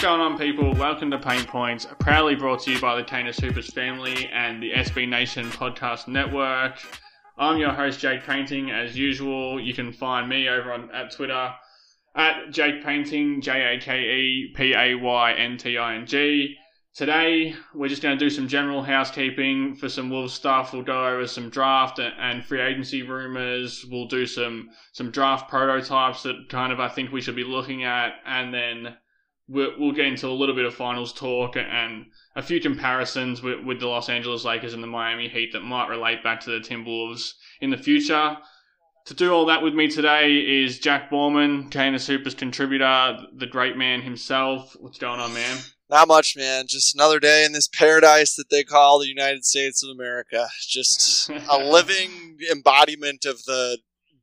What's going on, people? Welcome to Pain Points, proudly brought to you by the Canis Hoopus family and the SB Nation Podcast Network. I'm your host, Jake Paynting. As usual, you can find me over on at Twitter at Jake Paynting, J A K E P A Y N T I N G. Today, we're just going to do some general housekeeping for some Wolves stuff. We'll go over some draft and free agency rumors. We'll do some some draft prototypes that kind of I think we should be looking at, and then we'll, we'll get into a little bit of finals talk and a few comparisons with, with the Los Angeles Lakers and the Miami Heat that might relate back to the Timberwolves in the future. To do all that with me today is Jack Borman, Canis Hoopus contributor, the great man himself. What's going on, man? Not much, man. Just another day in this paradise that they call the United States of America. Just a living embodiment of the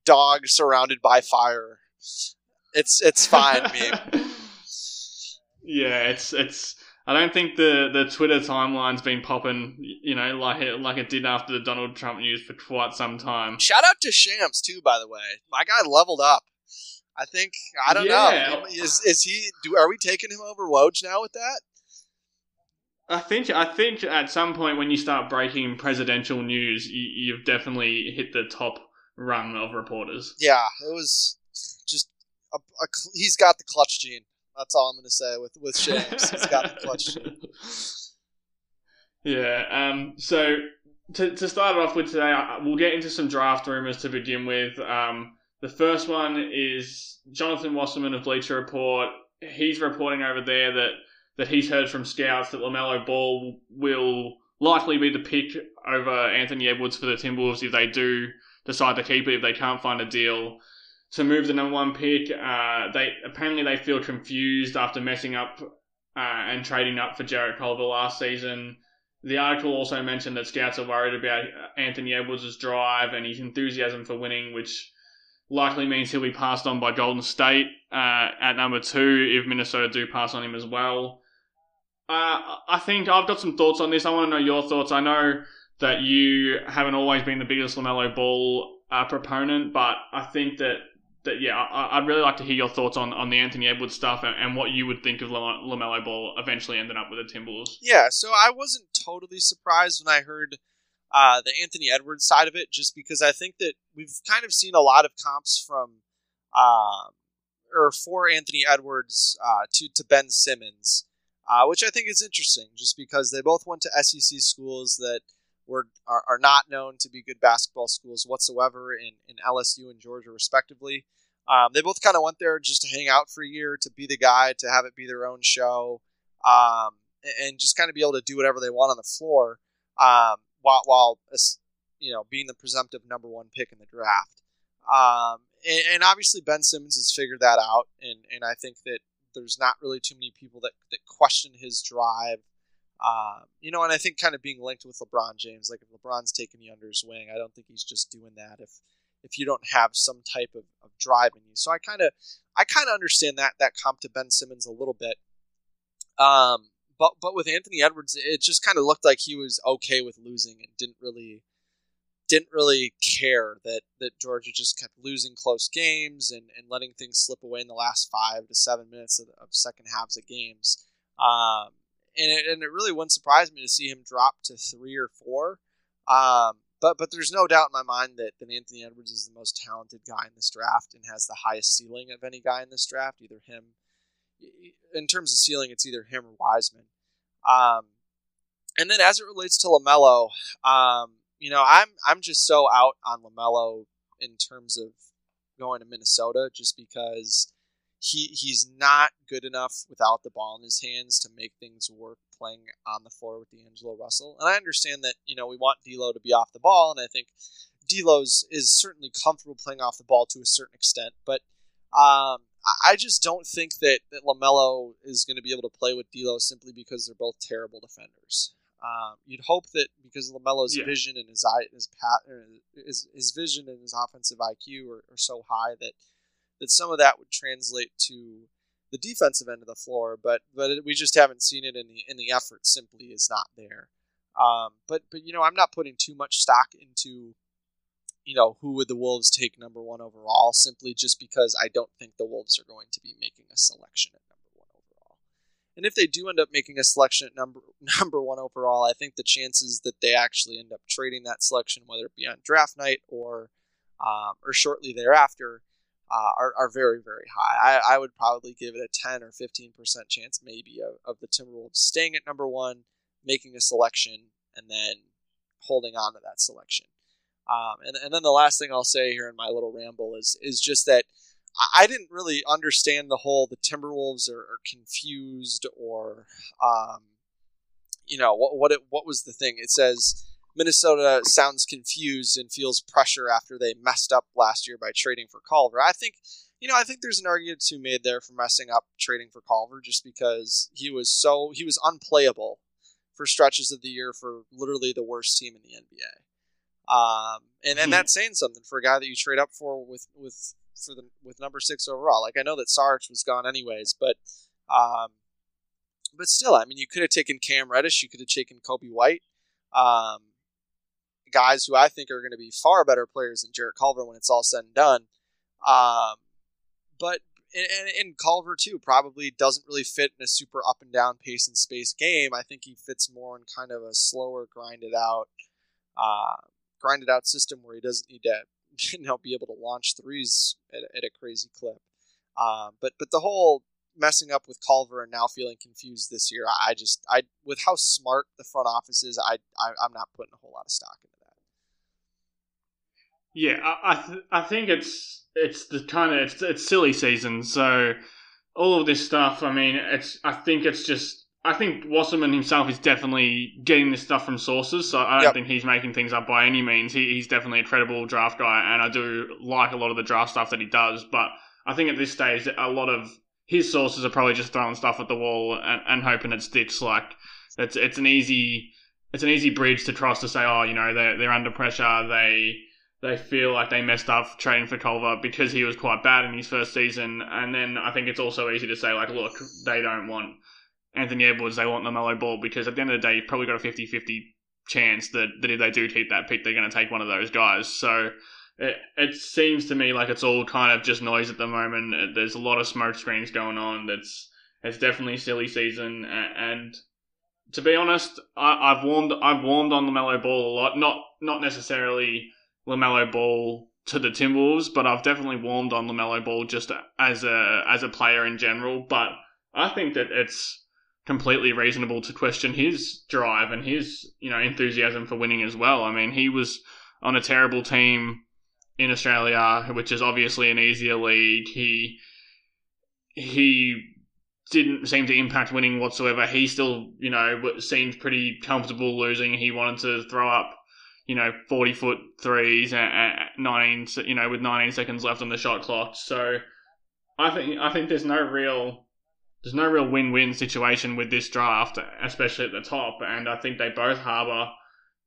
dog surrounded by fire. It's it's fine, me. Yeah, it's it's. I don't think the, the Twitter timeline's been popping, you know, like it like it did after the Donald Trump news for quite some time. Shout out to Shams too, by the way. My guy leveled up. I think I don't yeah. know. Is is he? Do are we taking him over Woj now with that? I think I think at some point when you start breaking presidential news, you, you've definitely hit the top rung of reporters. Yeah, it was just a, a, he's got the clutch gene. That's all I'm going to say with with Shams. He's got the clutch. Yeah. Um. So to to start off with today, we'll get into some draft rumors to begin with. Um. The first one is Jonathan Wasserman of Bleacher Report. He's reporting over there that that he's heard from scouts that LaMelo Ball will likely be the pick over Anthony Edwards for the Timberwolves if they do decide to keep it if they can't find a deal to move the number one pick. Uh, they apparently they feel confused after messing up uh, and trading up for Jarrett Culver last season. The article also mentioned that scouts are worried about Anthony Edwards' drive and his enthusiasm for winning, which likely means he'll be passed on by Golden State uh, at number two if Minnesota do pass on him as well. Uh, I think I've got some thoughts on this. I want to know your thoughts. I know that you haven't always been the biggest LaMelo Ball uh, proponent, but I think that that yeah, I, would really like to hear your thoughts on, on the Anthony Edwards stuff and, and what you would think of LaMelo Ball eventually ending up with the Timberwolves. Yeah, so I wasn't totally surprised when I heard uh, the Anthony Edwards side of it, just because I think that we've kind of seen a lot of comps from uh, or for Anthony Edwards uh, to to Ben Simmons, uh, which I think is interesting, just because they both went to SEC schools that were are, are not known to be good basketball schools whatsoever in, in LSU and Georgia, respectively. Um, they both kind of went there just to hang out for a year, to be the guy, to have it be their own show, um, and just kind of be able to do whatever they want on the floor, um, while, while you know being the presumptive number one pick in the draft. Um, and, and, obviously Ben Simmons has figured that out, and and I think that there's not really too many people that that question his drive. Um, you know, and I think kind of being linked with LeBron James, like if LeBron's taking you under his wing, I don't think he's just doing that if if you don't have some type of, of drive in you. So I kind of I kind of understand that that comp to Ben Simmons a little bit. Um, but but with Anthony Edwards, it just kind of looked like he was okay with losing and didn't really didn't really care that that Georgia just kept losing close games and, and letting things slip away in the last five to seven minutes of, of second halves of games. Um, and it, and it really wouldn't surprise me to see him drop to three or four. Um, but but there's no doubt in my mind that, that Anthony Edwards is the most talented guy in this draft and has the highest ceiling of any guy in this draft. Either him, in terms of ceiling, it's either him or Wiseman. Um, and then as it relates to LaMelo, um, you know, I'm I'm just so out on LaMelo in terms of going to Minnesota, just because he he's not good enough without the ball in his hands to make things work playing on the floor with D'Angelo Russell. And I understand that you know we want D'Lo to be off the ball, and I think D'Lo's is certainly comfortable playing off the ball to a certain extent, but um, I just don't think that, that LaMelo is going to be able to play with D'Lo simply because they're both terrible defenders. Um, you'd hope that because LaMelo's yeah. vision and his eye, his, his his vision and his offensive IQ are, are so high that that some of that would translate to the defensive end of the floor, but but we just haven't seen it in the in the effort. Simply is not there. Um, but but you know I'm not putting too much stock into you know who would the Wolves take number one overall simply just because I don't think the Wolves are going to be making a selection at number one overall. And if they do end up making a selection at number number one overall, I think the chances that they actually end up trading that selection, whether it be on draft night or um, or shortly thereafter, uh, are, are very, very high. I, I would probably give it a 10 or 15% chance, maybe, of, of the Timberwolves staying at number one, making a selection, and then holding on to that selection. Um, and, and then the last thing I'll say here in my little ramble is is just that I didn't really understand the whole the Timberwolves are, are confused or um, you know what what it, what was the thing? It says Minnesota sounds confused and feels pressure after they messed up last year by trading for Culver. I think, you know, I think there's an argument to be made there for messing up trading for Culver just because he was so he was unplayable for stretches of the year for literally the worst team in the NBA. Um, and and hmm. that's saying something for a guy that you trade up for with with for the with number six overall. Like I know that Sarge was gone anyways, but um, but still, I mean, you could have taken Cam Reddish, you could have taken Coby White. Um, guys who I think are going to be far better players than Jarrett Culver when it's all said and done. Um, but and, and Culver too probably doesn't really fit in a super up and down pace and space game. I think he fits more in kind of a slower, grinded out, uh, grinded out system where he doesn't need to you know be able to launch threes at, at a crazy clip. Um, but but the whole messing up with Culver and now feeling confused this year, I just I with how smart the front office is, I, I am not putting a whole lot of stock into yeah, I I, th- I think it's it's the kind of it's, it's silly season. So all of this stuff. I mean, it's I think it's just I think Wasserman himself is definitely getting this stuff from sources, so I don't yep. think he's making things up by any means. He, he's definitely a credible draft guy, and I do like a lot of the draft stuff that he does. But I think at this stage, a lot of his sources are probably just throwing stuff at the wall and, and hoping it sticks. Like it's it's an easy it's an easy bridge to trust to say, oh, you know, they're they're under pressure, they they feel like they messed up trading for Culver because he was quite bad in his first season. And then I think it's also easy to say, like, look, they don't want Anthony Edwards, they want LaMelo Ball because at the end of the day, you've probably got a 50 50 chance that, that if they do keep that pick, they're going to take one of those guys. So it, it seems to me like it's all kind of just noise at the moment. Uh, there's a lot of smoke screens going on. That's it's definitely silly season. And to be honest, I, have warmed I've warmed on LaMelo Ball a lot. Not not necessarily LaMelo Ball to the Timberwolves, but I've definitely warmed on LaMelo Ball just as a as a player in general. But I think that it's completely reasonable to question his drive and his you know enthusiasm for winning as well. I mean, he was on a terrible team in Australia, which is obviously an easier league. He he didn't seem to impact winning whatsoever. He still, you know, seemed pretty comfortable losing. He wanted to throw up you know, 40 foot threes at, 19, you know, with 19 seconds left on the shot clock. So I think, I think there's no real, there's no real win-win situation with this draft, especially at the top. And I think they both harbor,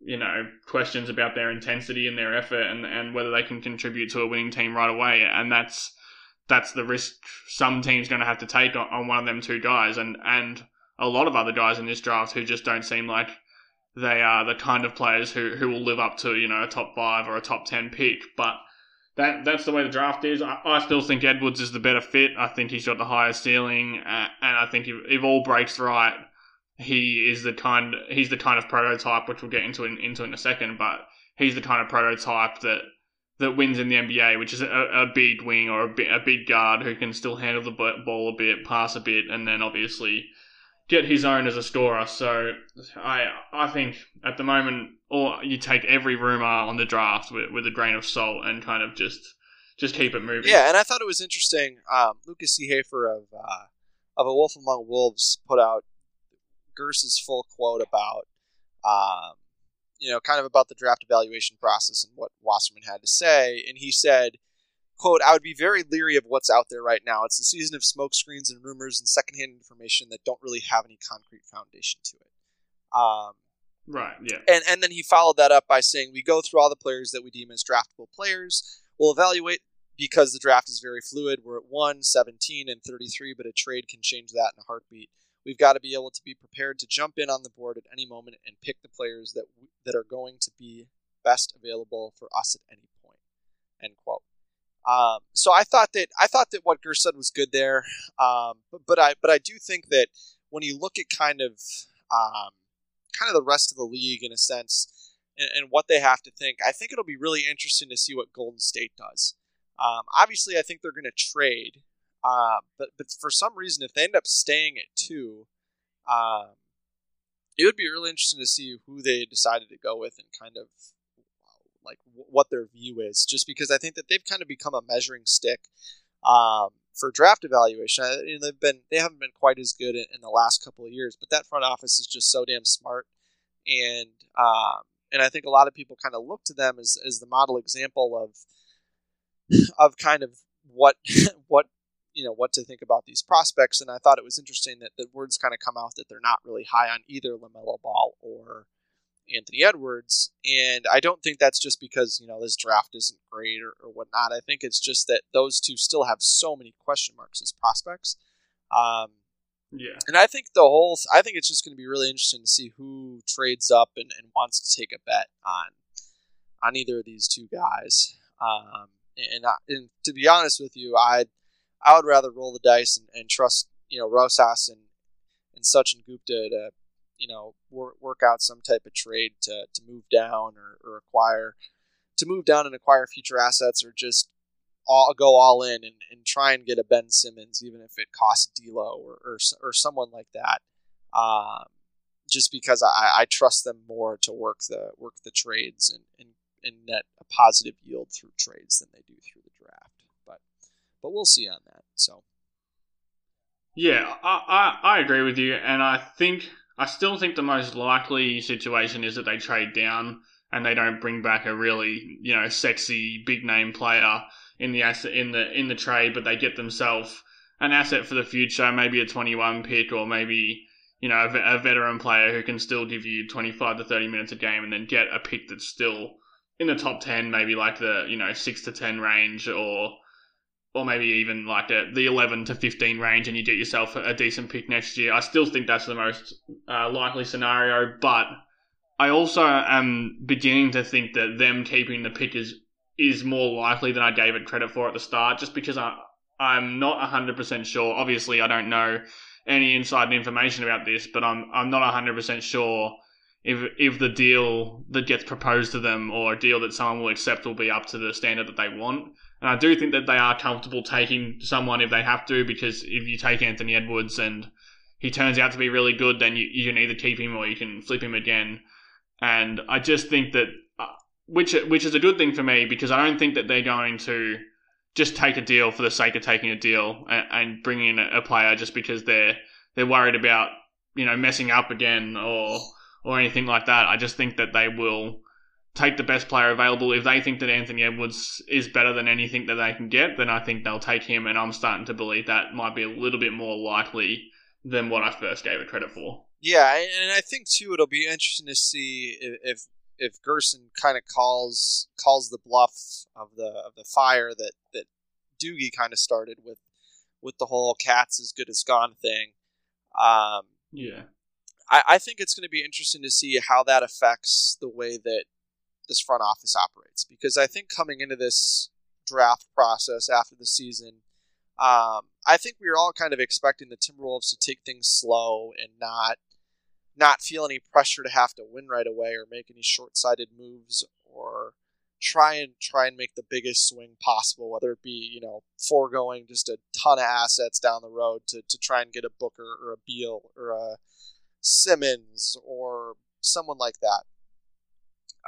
you know, questions about their intensity and their effort and, and whether they can contribute to a winning team right away. And that's, that's the risk some team's going to have to take on, on one of them two guys. And, and a lot of other guys in this draft who just don't seem like they are the kind of players who, who will live up to you know a top five or a top ten pick. But that that's the way the draft is. I, I still think Edwards is the better fit. I think he's got the higher ceiling, uh, and I think if, if all breaks right, he is the kind he's the kind of prototype which we'll get into in, into in a second. But he's the kind of prototype that that wins in the NBA, which is a, a big wing or a, a big guard who can still handle the ball a bit, pass a bit, and then obviously get his own as a scorer. So I I think at the moment, or you take every rumor on the draft with, with a grain of salt and kind of just just keep it moving. Yeah, and I thought it was interesting. Um, Lucas Seehafer of uh, of a Wolf Among Wolves put out Gers's full quote about um, you know kind of about the draft evaluation process and what Wasserman had to say, and he said. "Quote: I would be very leery of what's out there right now. It's the season of smokescreens and rumors and secondhand information that don't really have any concrete foundation to it." Um, Right. Yeah. and and then he followed that up by saying, "We go through all the players that we deem as draftable players. We'll evaluate because the draft is very fluid. We're at 1, 17, and 33, but a trade can change that in a heartbeat. We've got to be able to be prepared to jump in on the board at any moment and pick the players that that are going to be best available for us at any point." End quote. Um, so I thought that I thought that what Gers said was good there, um, but, but I but I do think that when you look at kind of um, kind of the rest of the league in a sense and, and, what they have to think. I think it'll be really interesting to see what Golden State does. Um, obviously, I think they're going to trade, uh, but but for some reason, if they end up staying at two, um, it would be really interesting to see who they decided to go with and kind of like what their view is. Just because I think that they've kind of become a measuring stick um, for draft evaluation. You know, they've been they haven't been quite as good in, in, the last couple of years, but that front office is just so damn smart, and um, and I think a lot of people kind of look to them as, as the model example of of kind of what what you know what to think about these prospects. And I thought it was interesting that the words kind of come out that they're not really high on either LaMelo Ball or Anthony Edwards. And I don't think that's just because, you know, this draft isn't great or, or whatnot. I think it's just that those two still have so many question marks as prospects. Um, yeah. And I think the whole, I think it's just going to be really interesting to see who trades up and, and wants to take a bet on, on either of these two guys. Um, and, I, and to be honest with you, I, I would rather roll the dice and, and trust, you know, Rosas and, and Sachin Gupta to you know work, work out some type of trade to, to move down or, or acquire to move down and acquire future assets or just all go all in and, and try and get a Ben Simmons even if it costs D'Lo or, or, or someone like that um, just because I, I trust them more to work the work the trades and, and, and net a positive yield through trades than they do through the draft. But but we'll see on that so. Yeah I, I, I agree with you and I think I still think the most likely situation is that they trade down and they don't bring back a really, you know, sexy big name player in the asset in the in the trade, but they get themselves an asset for the future, maybe a 21 pick or maybe you know a, a veteran player who can still give you 25 to 30 minutes a game, and then get a pick that's still in the top 10, maybe like the you know six to 10 range or or maybe even like the, the 11 to 15 range and you get yourself a, decent pick next year. I still think that's the most uh, likely scenario, but I also am beginning to think that them keeping the pick is, is more likely than I gave it credit for at the start, just because I, I'm not 100% sure. Obviously, I don't know any inside information about this, but I'm, I'm not 100% sure if if the deal that gets proposed to them or a deal that someone will accept will be up to the standard that they want. And I do think that they are comfortable taking someone if they have to, because if you take Anthony Edwards and he turns out to be really good, then you, you can either keep him or you can flip him again. And I just think that, uh, which which is a good thing for me, because I don't think that they're going to just take a deal for the sake of taking a deal and, and bring in a player just because they're they're worried about you know messing up again or or anything like that. I just think that they will take the best player available. If they think that Anthony Edwards is better than anything that they can get, then I think they'll take him. And I'm starting to believe that might be a little bit more likely than what I first gave it credit for. Yeah, and I think too it'll be interesting to see if if Gersson kind of calls calls the bluff of the of the fire that that Doogie kind of started with with the whole "cats as good as gone" thing. Um, yeah, I, I think it's going to be interesting to see how that affects the way that this front office operates because I think coming into this draft process after the season, um, I think we were all kind of expecting the Timberwolves to take things slow and not not feel any pressure to have to win right away or make any short-sighted moves or try and try and make the biggest swing possible, whether it be you know foregoing just a ton of assets down the road to, to try and get a Booker or a Beal or a Simmons or someone like that.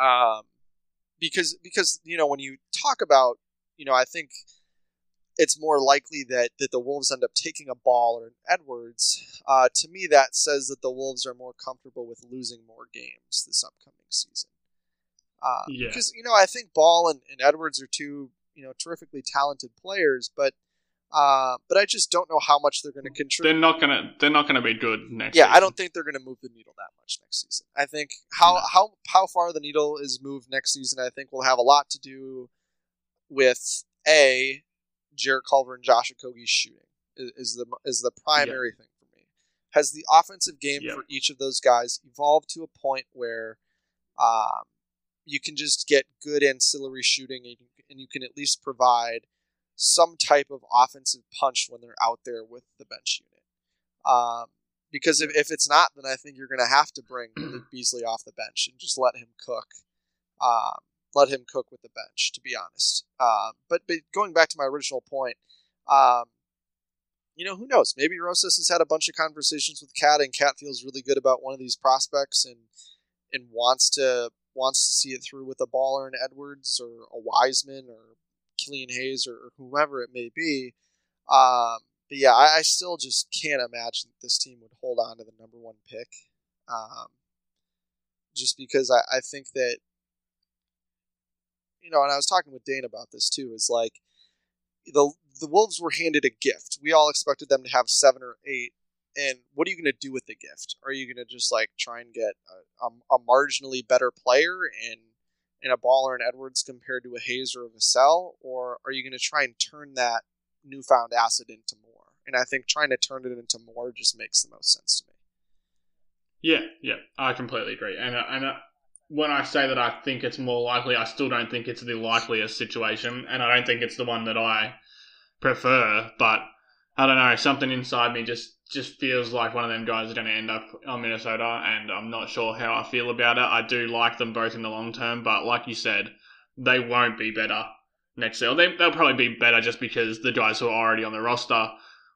Um, because because you know when you talk about you know, I think it's more likely that, that the Wolves end up taking a ball or an Edwards. Uh, to me, that says that the Wolves are more comfortable with losing more games this upcoming season. Uh, yeah. Because you know, I think Ball and, and Edwards are two you know terrifically talented players, but uh, but I just don't know how much they're going to contribute. They're not going to. They're not going to be good next. Yeah, season. I don't think they're going to move the needle that much next season. I think how no. how how far the needle is moved next season, I think will have a lot to do with a Jarrett Culver and Josh Okogie's shooting is, is the is the primary thing for me. Has the offensive game for each of those guys evolved to a point where um, you can just get good ancillary shooting and and you can at least provide some type of offensive punch when they're out there with the bench unit. Um, because if, if it's not, then I think you're going to have to bring Beasley off the bench and just let him cook. Um, let him cook with the bench, to be honest. Um, but, but going back to my original point, um, you know, who knows? Maybe Rosas has had a bunch of conversations with Cat, and Cat feels really good about one of these prospects and and wants to wants to see it through with a baller in Edwards or a Wiseman or Killian Hayes or, whomever it may be. Um, but yeah, I, I, still just can't imagine this team would hold on to the number one pick. Um, just because I, I think that, you know, and I was talking with Dane about this too, is like the the Wolves were handed a gift. We all expected them to have seven or eight and what are you going to do with the gift? Are you going to just like try and get a, a, a, marginally better player in in a baller and Edwards compared to a Hayes or a Vassell, or are you going to try and turn that newfound asset into more? And I think trying to turn it into more just makes the most sense to me. Yeah, yeah, I completely agree. And uh, and uh, when I say that I think it's more likely, I still don't think it's the likeliest situation, and I don't think it's the one that I prefer. But I don't know, something inside me just just feels like one of them guys are going to end up on Minnesota, and I'm not sure how I feel about it. I do like them both in the long term, but like you said, they won't be better next year. They, will probably be better just because the guys who are already on the roster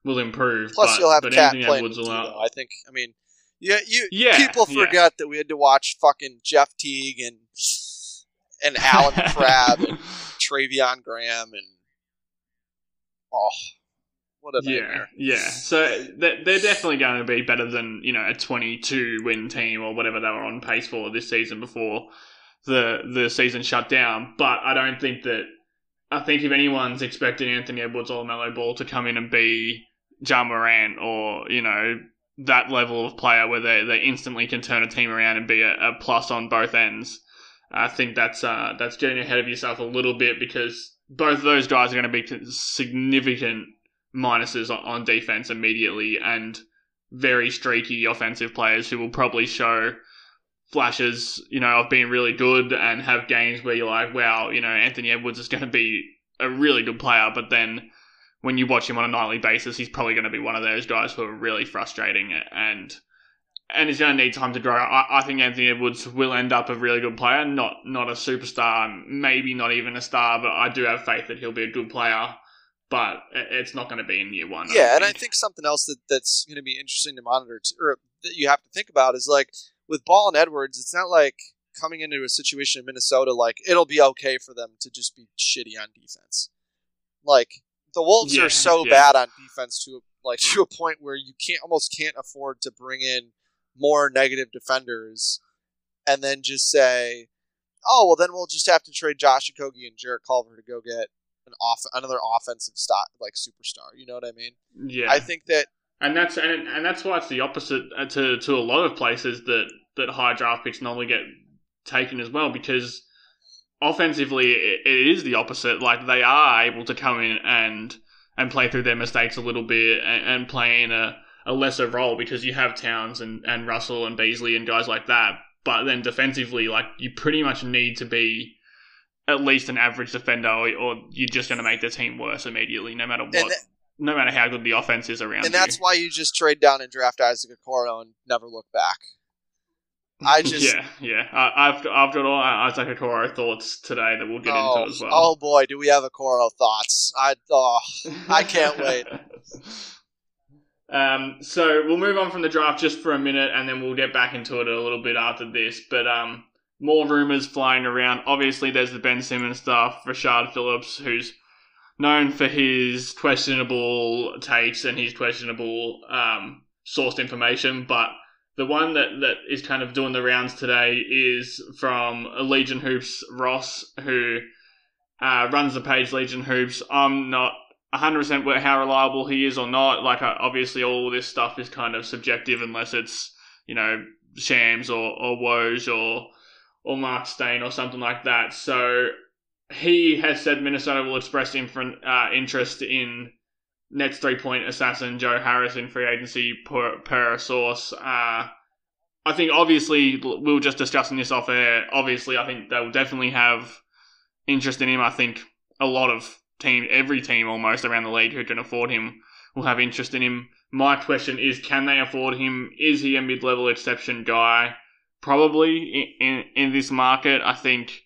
will improve. Plus, but, you'll have but Cat playing will though. I think. I mean, yeah, you yeah, people forget yeah. that we had to watch fucking Jeff Teague and and Allen Crabbe and Treveon Graham and oh what a yeah, yeah. So they're, they're definitely going to be better than you know a 22 win team or whatever they were on pace for this season before the the season shut down. But I don't think that. I think if anyone's expecting Anthony Edwards or Melo Ball to come in and be Ja Morant or you know that level of player where they, they instantly can turn a team around and be a, a plus on both ends, I think that's uh, that's getting ahead of yourself a little bit because both of those guys are going to be significant minuses on on defense immediately and very streaky offensive players who will probably show flashes, you know, of being really good and have games where you're like, wow, you know, Anthony Edwards is going to be a really good player, but then when you watch him on a nightly basis, he's probably going to be one of those guys who are really frustrating and and he's going to need time to grow. I, I think Anthony Edwards will end up a really good player, not not a superstar, maybe not even a star, but I do have faith that he'll be a good player but it's not going to be in year one. Yeah, I and I think something else that, that's going to be interesting to monitor, to, or that you have to think about, is like with Ball and Edwards, it's not like coming into a situation in Minnesota like it'll be okay for them to just be shitty on defense. Like the Wolves yeah, are so yeah. bad on defense to like to a point where you can't almost can't afford to bring in more negative defenders and then just say, oh well, then we'll just have to trade Josh Okogie and Jarrett Culver to go get an off another offensive stock like superstar. You know what I mean? Yeah. I think that, and that's and, and that's why it's the opposite uh, to to a lot of places that that high draft picks normally get taken as well because offensively it, it is the opposite. Like they are able to come in and and play through their mistakes a little bit and, and play in a, a lesser role because you have Towns and, and Russell and Beasley and guys like that. But then defensively, like you pretty much need to be at least an average defender, or, or you're just going to make the team worse immediately, no matter what. no matter how good the offense is around And that's why you just trade down and draft Isaac Okoro and never look back. I just yeah yeah uh, I've I've got all Isaac Okoro thoughts today that we'll get oh, into as well. Oh boy, do we have Okoro thoughts? I oh, I can't wait. Um, so we'll move on from the draft just for a minute, and then we'll get back into it a little bit after this. But um, more rumors flying around. Obviously, there's the Ben Simmons stuff. Rashard Phillips, who's known for his questionable takes and his questionable um, sourced information, but the one that, that is kind of doing the rounds today is from Legion Hoops Ross, who uh, runs the page Legion Hoops. I'm not 100% how reliable he is or not. Like, obviously, all this stuff is kind of subjective unless it's, you know, Shams or, or Woj or, or Marc Stein or something like that. So he has said Minnesota will express uh, interest in Nets three point assassin Joe Harris in free agency per, per source. Uh, I think obviously we were just discussing this off air. Obviously, I think they'll definitely have interest in him. I think a lot of team, every team almost around the league who can afford him will have interest in him. My question is, can they afford him? Is he a mid level exception guy? Probably in, in, in this market. I think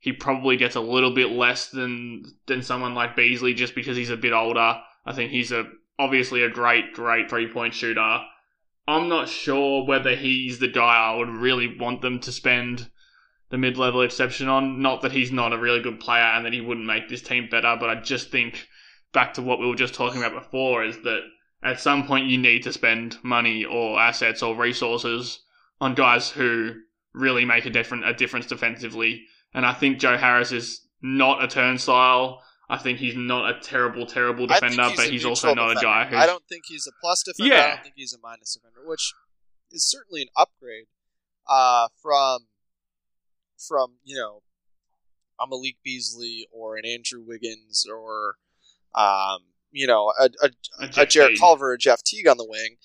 he probably gets a little bit less than than someone like Beasley just because he's a bit older. I think he's a obviously a great, great three point shooter. I'm not sure whether he's the guy I would really want them to spend the mid level exception on. Not that he's not a really good player and that he wouldn't make this team better, but I just think back to what we were just talking about before is that at some point you need to spend money or assets or resources on guys who really make a different a difference defensively. And I think Joe Harris is not a turnstile. I think he's not a terrible, terrible defender, he's but he's also not defender. a guy who. I don't think he's a plus defender. Yeah. I don't think he's a minus defender, which is certainly an upgrade uh, from from you know a Malik Beasley or an Andrew Wiggins or um, you know a, a, a, a Jarrett Culver, a Jeff Teague on the wing.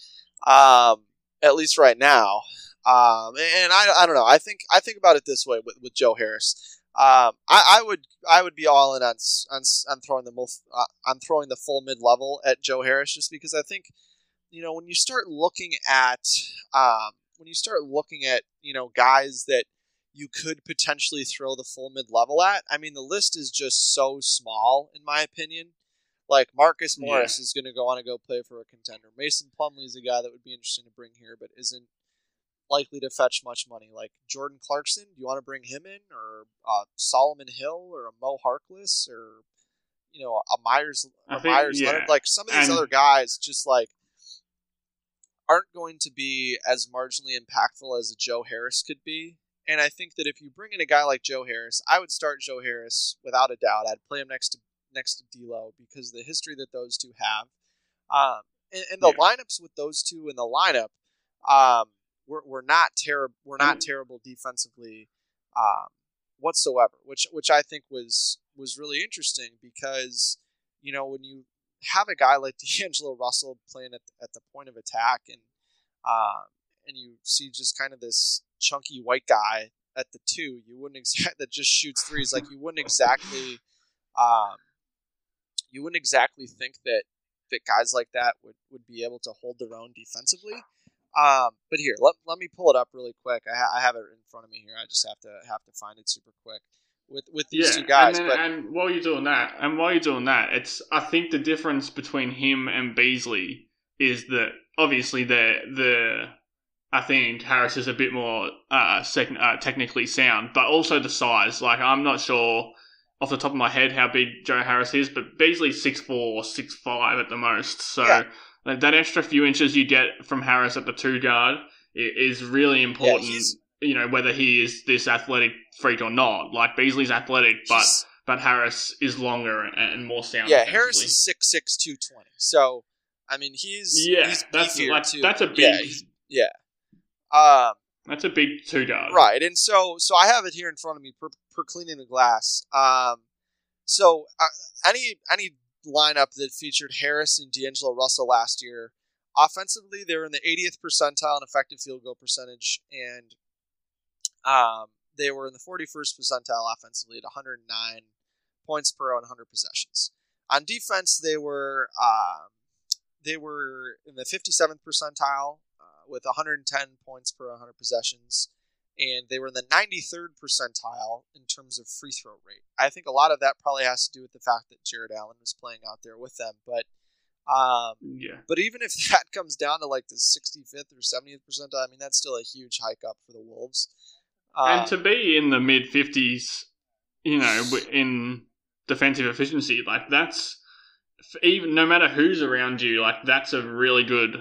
Um, at least right now. Um, and I, I don't know. I think I think about it this way with, with Joe Harris. Um, I, I, would I would be all in on on, on throwing the uh, on throwing the full mid level at Joe Harris just because I think you know when you start looking at um, when you start looking at you know guys that you could potentially throw the full mid level at. I mean the list is just so small in my opinion. Like Marcus Morris yeah. is going to go on and go play for a contender. Mason Plumlee is a guy that would be interesting to bring here, but isn't likely to fetch much money. Like Jordan Clarkson, do you want to bring him in, or uh, Solomon Hill, or a Mo Harkless, or you know a Meyers, a think, Meyers yeah. Leonard? Like some of these and... other guys, just like aren't going to be as marginally impactful as a Joe Harris could be. And I think that if you bring in a guy like Joe Harris, I would start Joe Harris without a doubt. I'd play him next to next to D'Lo because the history that those two have, um, and, and the yeah. lineups with those two in the lineup, um, we're, we're not terrible. We're not terrible defensively um, whatsoever, which which I think was was really interesting because you know when you have a guy like D'Angelo Russell playing at, at the point of attack and um, and you see just kind of this chunky white guy at the two, you wouldn't exact that just shoots threes. Like you wouldn't exactly, um, you wouldn't exactly think that that guys like that would would be able to hold their own defensively. Um, but here, let, let me pull it up really quick. I, ha- I have it in front of me here. I just have to have to find it super quick with with these yeah, two guys. And, then, but... and while you're doing that, and while you're doing that, it's I think the difference between him and Beasley is that obviously the the I think Harris is a bit more uh, sec- uh, technically sound, but also the size. Like I'm not sure off the top of my head how big Joe Harris is, but Beasley's six four, six five at the most. So. Yeah that extra few inches you get from Harris at the two guard is really important. Yeah, you know whether he is this athletic freak or not. Like Beasley's athletic, but but Harris is longer and more sound. Yeah, Harris is six six two twenty. So I mean, he's yeah, he's that's like, too. that's a big yeah. yeah. Um, that's a big two guard, right? And so so I have it here in front of me per, per cleaning the glass. Um, so uh, any any lineup that featured Harris and D'Angelo Russell last year. Offensively, they were in the 80th percentile in effective field goal percentage, and um, they were in the 41st percentile offensively at 109 points per 100 possessions. On defense, they were um, they were in the 57th percentile uh, with 110 points per 100 possessions and they were in the 93rd percentile in terms of free throw rate. I think a lot of that probably has to do with the fact that Jarrett Allen was playing out there with them, but um, yeah. But even if that comes down to like the 65th or 70th percentile, I mean that's still a huge hike up for the Wolves. Um, and to be in the mid 50s, you know, in defensive efficiency. Like that's even no matter who's around you, like that's a really good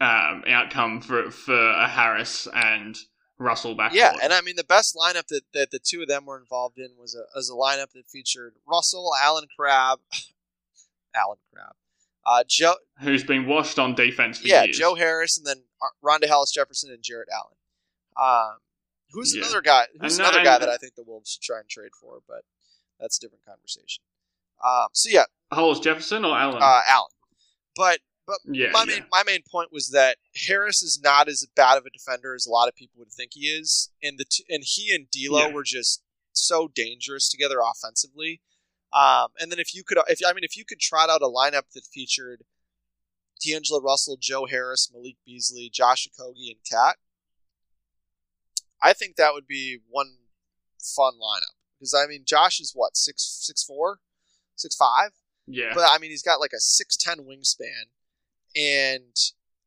um, outcome for for a Harris and Russell back. Yeah, and I mean the best lineup that, that the two of them were involved in was a was a lineup that featured Russell, Allen Crabbe, Allen Crabbe, uh, Joe, who's been washed on defense. for yeah, years. Joe Harris, and then Rondae Hollis Jefferson and Jarrett Allen. Um, who's Yeah. another guy? Who's And, another guy and- that I think the Wolves should try and trade for, but that's a different conversation. Um, so yeah, Hollis Jefferson or Allen. uh, Allen. But but yeah, my yeah. main my main point was that Harris is not as bad of a defender as a lot of people would think he is, and the t- and he and D'Lo Yeah. were just so dangerous together offensively. Um, and then if you could, if I mean, if you could trot out a lineup that featured D'Angelo Russell, Joe Harris, Malik Beasley, Josh Okogie, and Cat, I think that would be one fun lineup because I mean, Josh is what six six four, six five yeah. but I mean, he's got like a six ten wingspan, and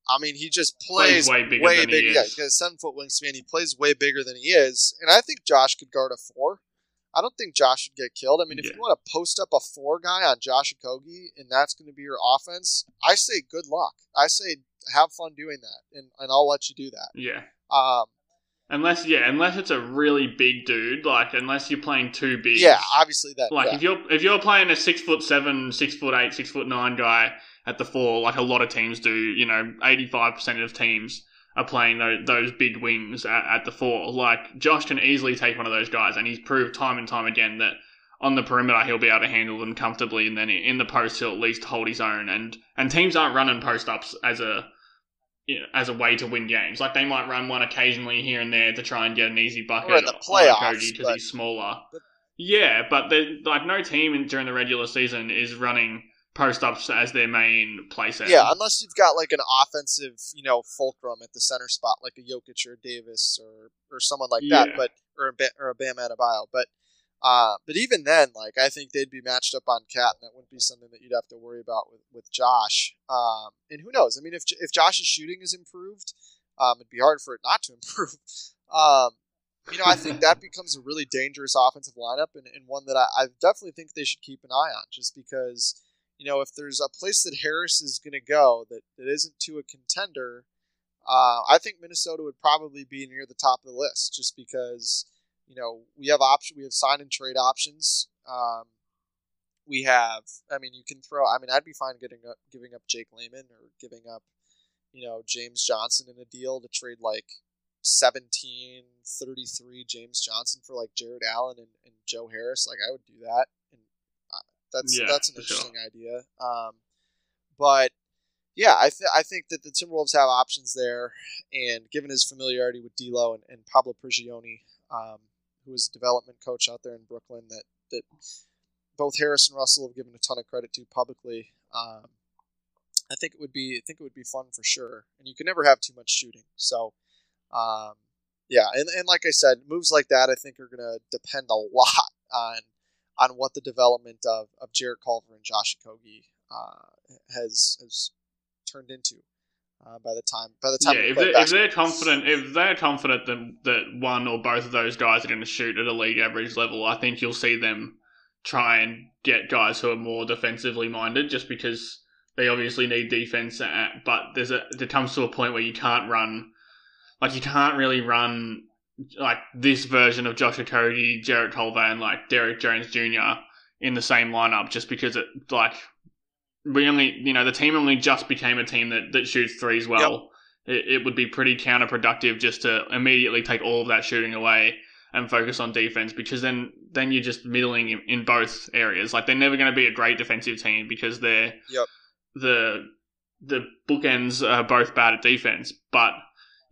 I mean, he just plays, Plays way bigger than he. Yeah, is. he's got a seven foot wingspan. He plays way bigger than he is, and I think Josh could guard a four. I don't think Josh should get killed. I mean, if Yeah. you want to post up a four guy on Josh Okogie and that's going to be your offense, I say good luck. I say have fun doing that, and, and I'll let you do that. yeah. Um, Unless yeah, unless it's a really big dude, like unless you're playing two big. yeah, obviously that. Like yeah. if you're if you're playing a six foot seven, six foot eight, six foot nine guy at the four, like a lot of teams do, you know, eighty five percent of teams are playing those, those big wings at, at the four. Like Josh can easily take one of those guys, and he's proved time and time again that on the perimeter he'll be able to handle them comfortably, and then in the post he'll at least hold his own. And and teams aren't running post ups as a you know, as a way to win games. Like they might run one occasionally here and there to try and get an easy bucket Or in the playoffs, because he's smaller. but- yeah, but like no team in, during the regular season is running post ups as their main play set. Yeah, unless you've got like an offensive, you know, fulcrum at the center spot, like a Jokic or Davis or or someone like that, Yeah. but or a Ba- or a Bam Adebayo. But uh, but even then, like I think they'd be matched up on Cat, and that wouldn't be something that you'd have to worry about with with Josh. Um, and who knows? I mean, if if Josh's shooting is improved, um, it'd be hard for it not to improve. Um, you know, I think that becomes a really dangerous offensive lineup, and, and one that I, I definitely think they should keep an eye on, just because you know, if there's a place that Harris is going to go that, that isn't to a contender, uh, I think Minnesota would probably be near the top of the list just because, you know, we have option, we have sign and trade options. Um, we have, I mean, you can throw, I mean, I'd be fine getting up, giving up Jake Layman or giving up, you know, James Johnson in a deal to trade like 17, 33 James Johnson for like Jarrett Allen and, and Joe Harris. Like, I would do that. That's, Yeah, that's an for sure. interesting idea. Um, but yeah, I, th- I think that the Timberwolves have options there, and given his familiarity with D'Lo and, and Pablo Prigioni, um, who is a development coach out there in Brooklyn, that that both Harris and Russell have given a ton of credit to publicly. Um, I think it would be I think it would be fun for sure, and you can never have too much shooting. So, um, yeah, and, and like I said, moves like that I think are going to depend a lot on on what the development of, of Jarrett Culver and Josh Okogie uh, has has turned into uh, by the time by the time yeah, if they're, if they're confident, if they're confident that that one or both of those guys are going to shoot at a league average level, I think you'll see them try and get guys who are more defensively minded, just because they obviously need defense. At, but there's a there comes to a point where you can't run, like you can't really run like this version of Josh Okogie, Jarrett Culver, and like Derrick Jones Jr. in the same lineup, just because it like we only you know the team only just became a team that that shoots threes well. It, it would be pretty counterproductive just to immediately take all of that shooting away and focus on defense because then then you're just middling in, in both areas. Like they're never going to be a great defensive team because they're Yep. the the bookends are both bad at defense, but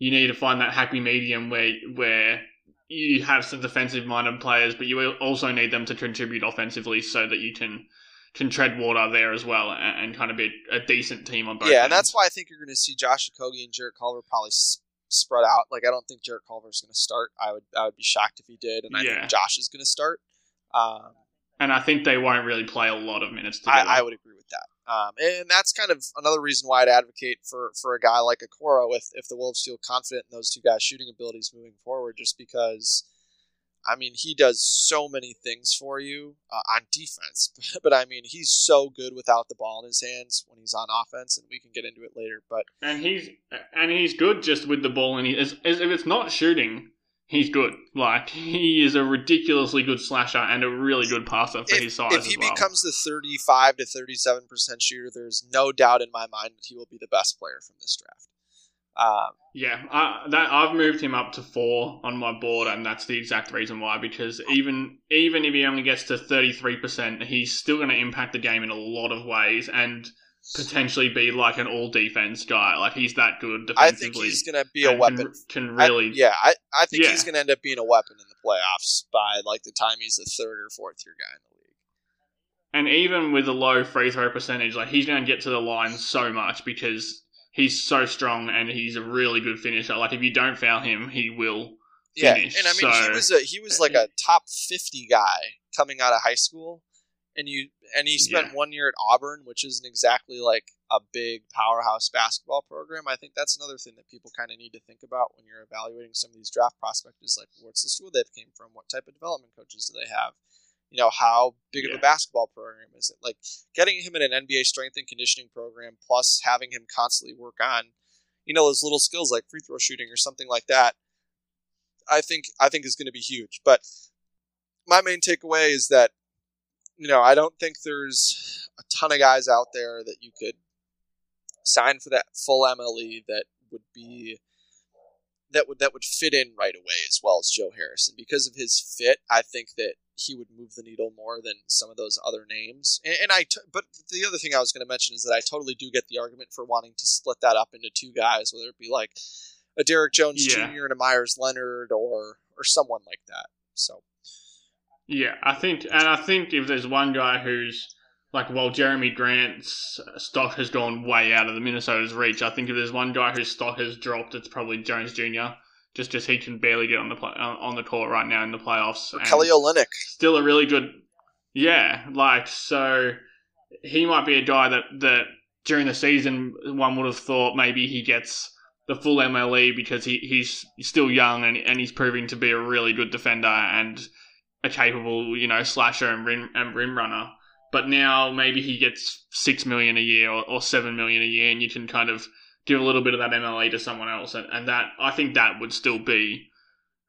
you need to find that happy medium where where you have some defensive minded players, but you also need them to contribute offensively so that you can can tread water there as well and, and kind of be a decent team on both. yeah, and that's why I think you're going to see Josh Okogie and Jarrett Culver probably s- spread out. Like I don't think Jarrett Culver is going to start. I would I would be shocked if he did, and I Yeah. think Josh is going to start. Um, and I think they won't really play a lot of minutes together. I, I would agree. Um, and that's kind of another reason why I'd advocate for, for a guy like Okoro if, if the Wolves feel confident in those two guys' shooting abilities moving forward, just because I mean, he does so many things for you uh, on defense, but I mean, he's so good without the ball in his hands when he's on offense, and we can get into it later. But and he's and he's good just with the ball, and he is if it's not shooting, he's good. Like he is a ridiculously good slasher and a really good passer for if, his size. If he well. becomes the thirty-five to thirty-seven percent shooter, there's no doubt in my mind that he will be the best player from this draft. Um, yeah, I, that I've moved him up to four on my board, and that's the exact reason why. Because even even if he only gets to thirty three percent, he's still going to impact the game in a lot of ways, and potentially be like an all defense guy. Like he's that good defensively. I think he's going to be a weapon. Can, can really, I, yeah, I, I think yeah. he's going to end up being a weapon in the playoffs by like the time he's a third or fourth year guy in the league. And even with a low free throw percentage, like he's going to get to the line so much because he's so strong and he's a really good finisher. Like if you don't foul him, he will finish. Yeah, and I mean so, he was a he was like a top fifty guy coming out of high school, and you and he spent Yeah. one year at Auburn, which isn't exactly like a big powerhouse basketball program. I think that's another thing that people kind of need to think about when you're evaluating some of these draft prospects. Is like what's the school they've came from? What type of development coaches do they have? You know, how big of a basketball program is it? Like getting him in an NBA strength and conditioning program, plus having him constantly work on, you know, those little skills like free throw shooting or something like that. I think I think is going to be huge. But my main takeaway is that you know I don't think there's a ton of guys out there that you could sign for that full MLE that would be that would that would fit in right away as well as Joe Harrison because of his fit. I think that he would move the needle more than some of those other names. And, and I, t- but the other thing I was going to mention is that I totally do get the argument for wanting to split that up into two guys, whether it be like a Derrick Jones Yeah. Jr. and a Meyers Leonard or or someone like that. So Yeah, I think, and I think if there's one guy who's like, while Jerami Grant's stock has gone way out of the Minnesota's reach, I think if there's one guy whose stock has dropped, it's probably Jones Jr. Just, just he can barely get on the play, on uh, on the court right now in the playoffs. and Kelly Olynyk. still a really good, yeah. Like so, he might be a guy that that during the season one would have thought maybe he gets the full MLE because he, he's still young and, and he's proving to be a really good defender and a capable, you know, slasher and rim, and rim runner. But now maybe he gets six million a year or, or seven million a year, and you can kind of give a little bit of that MLE to someone else, and, and that I think that would still be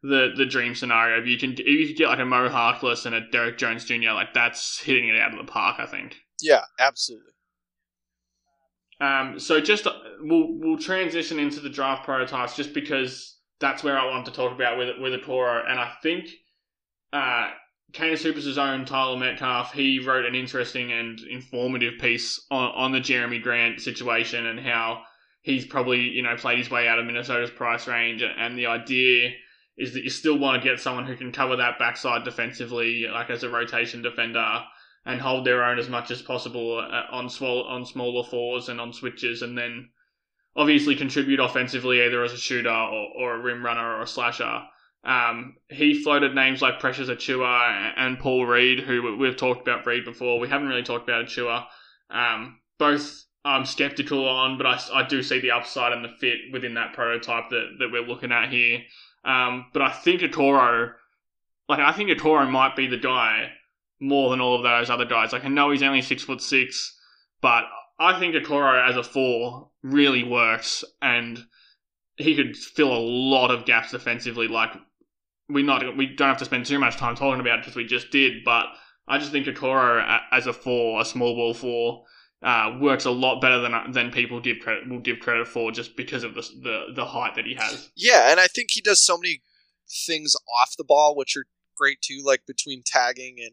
the the dream scenario. If you can, if you could get like a Mo Harkless and a Derrick Jones Jr., like that's hitting it out of the park. I think. Yeah, absolutely. Um, so just we'll we'll transition into the draft prototypes just because that's where I want to talk about with with a Toro, and I think uh, Canis Hoopus' own Tyler Metcalf he wrote an interesting and informative piece on on the Jerami Grant situation and how he's probably you know played his way out of Minnesota's price range, and the idea is that you still want to get someone who can cover that backside defensively, like as a rotation defender and hold their own as much as possible uh, on small on smaller fours and on switches, and then obviously contribute offensively either as a shooter or, or a rim runner or a slasher. Um, he floated names like Precious Achiuwa and Paul Reed, who we've talked about Reed before. We haven't really talked about Achiuwa. Um, both I'm skeptical on, but I, I do see the upside and the fit within that prototype that, that we're looking at here. Um, but I think Okoro, like I think Okoro might be the guy more than all of those other guys. Like I know he's only six foot six, but I think Okoro as a four really works, and he could fill a lot of gaps defensively. Like we not we don't have to spend too much time talking about it because we just did, but I just think Okoro as a four, a small ball four. Uh, works a lot better than than people give credit will give credit for just because of the the, the height that he has. Yeah, and I think he does so many things off the ball, which are great too, like between tagging and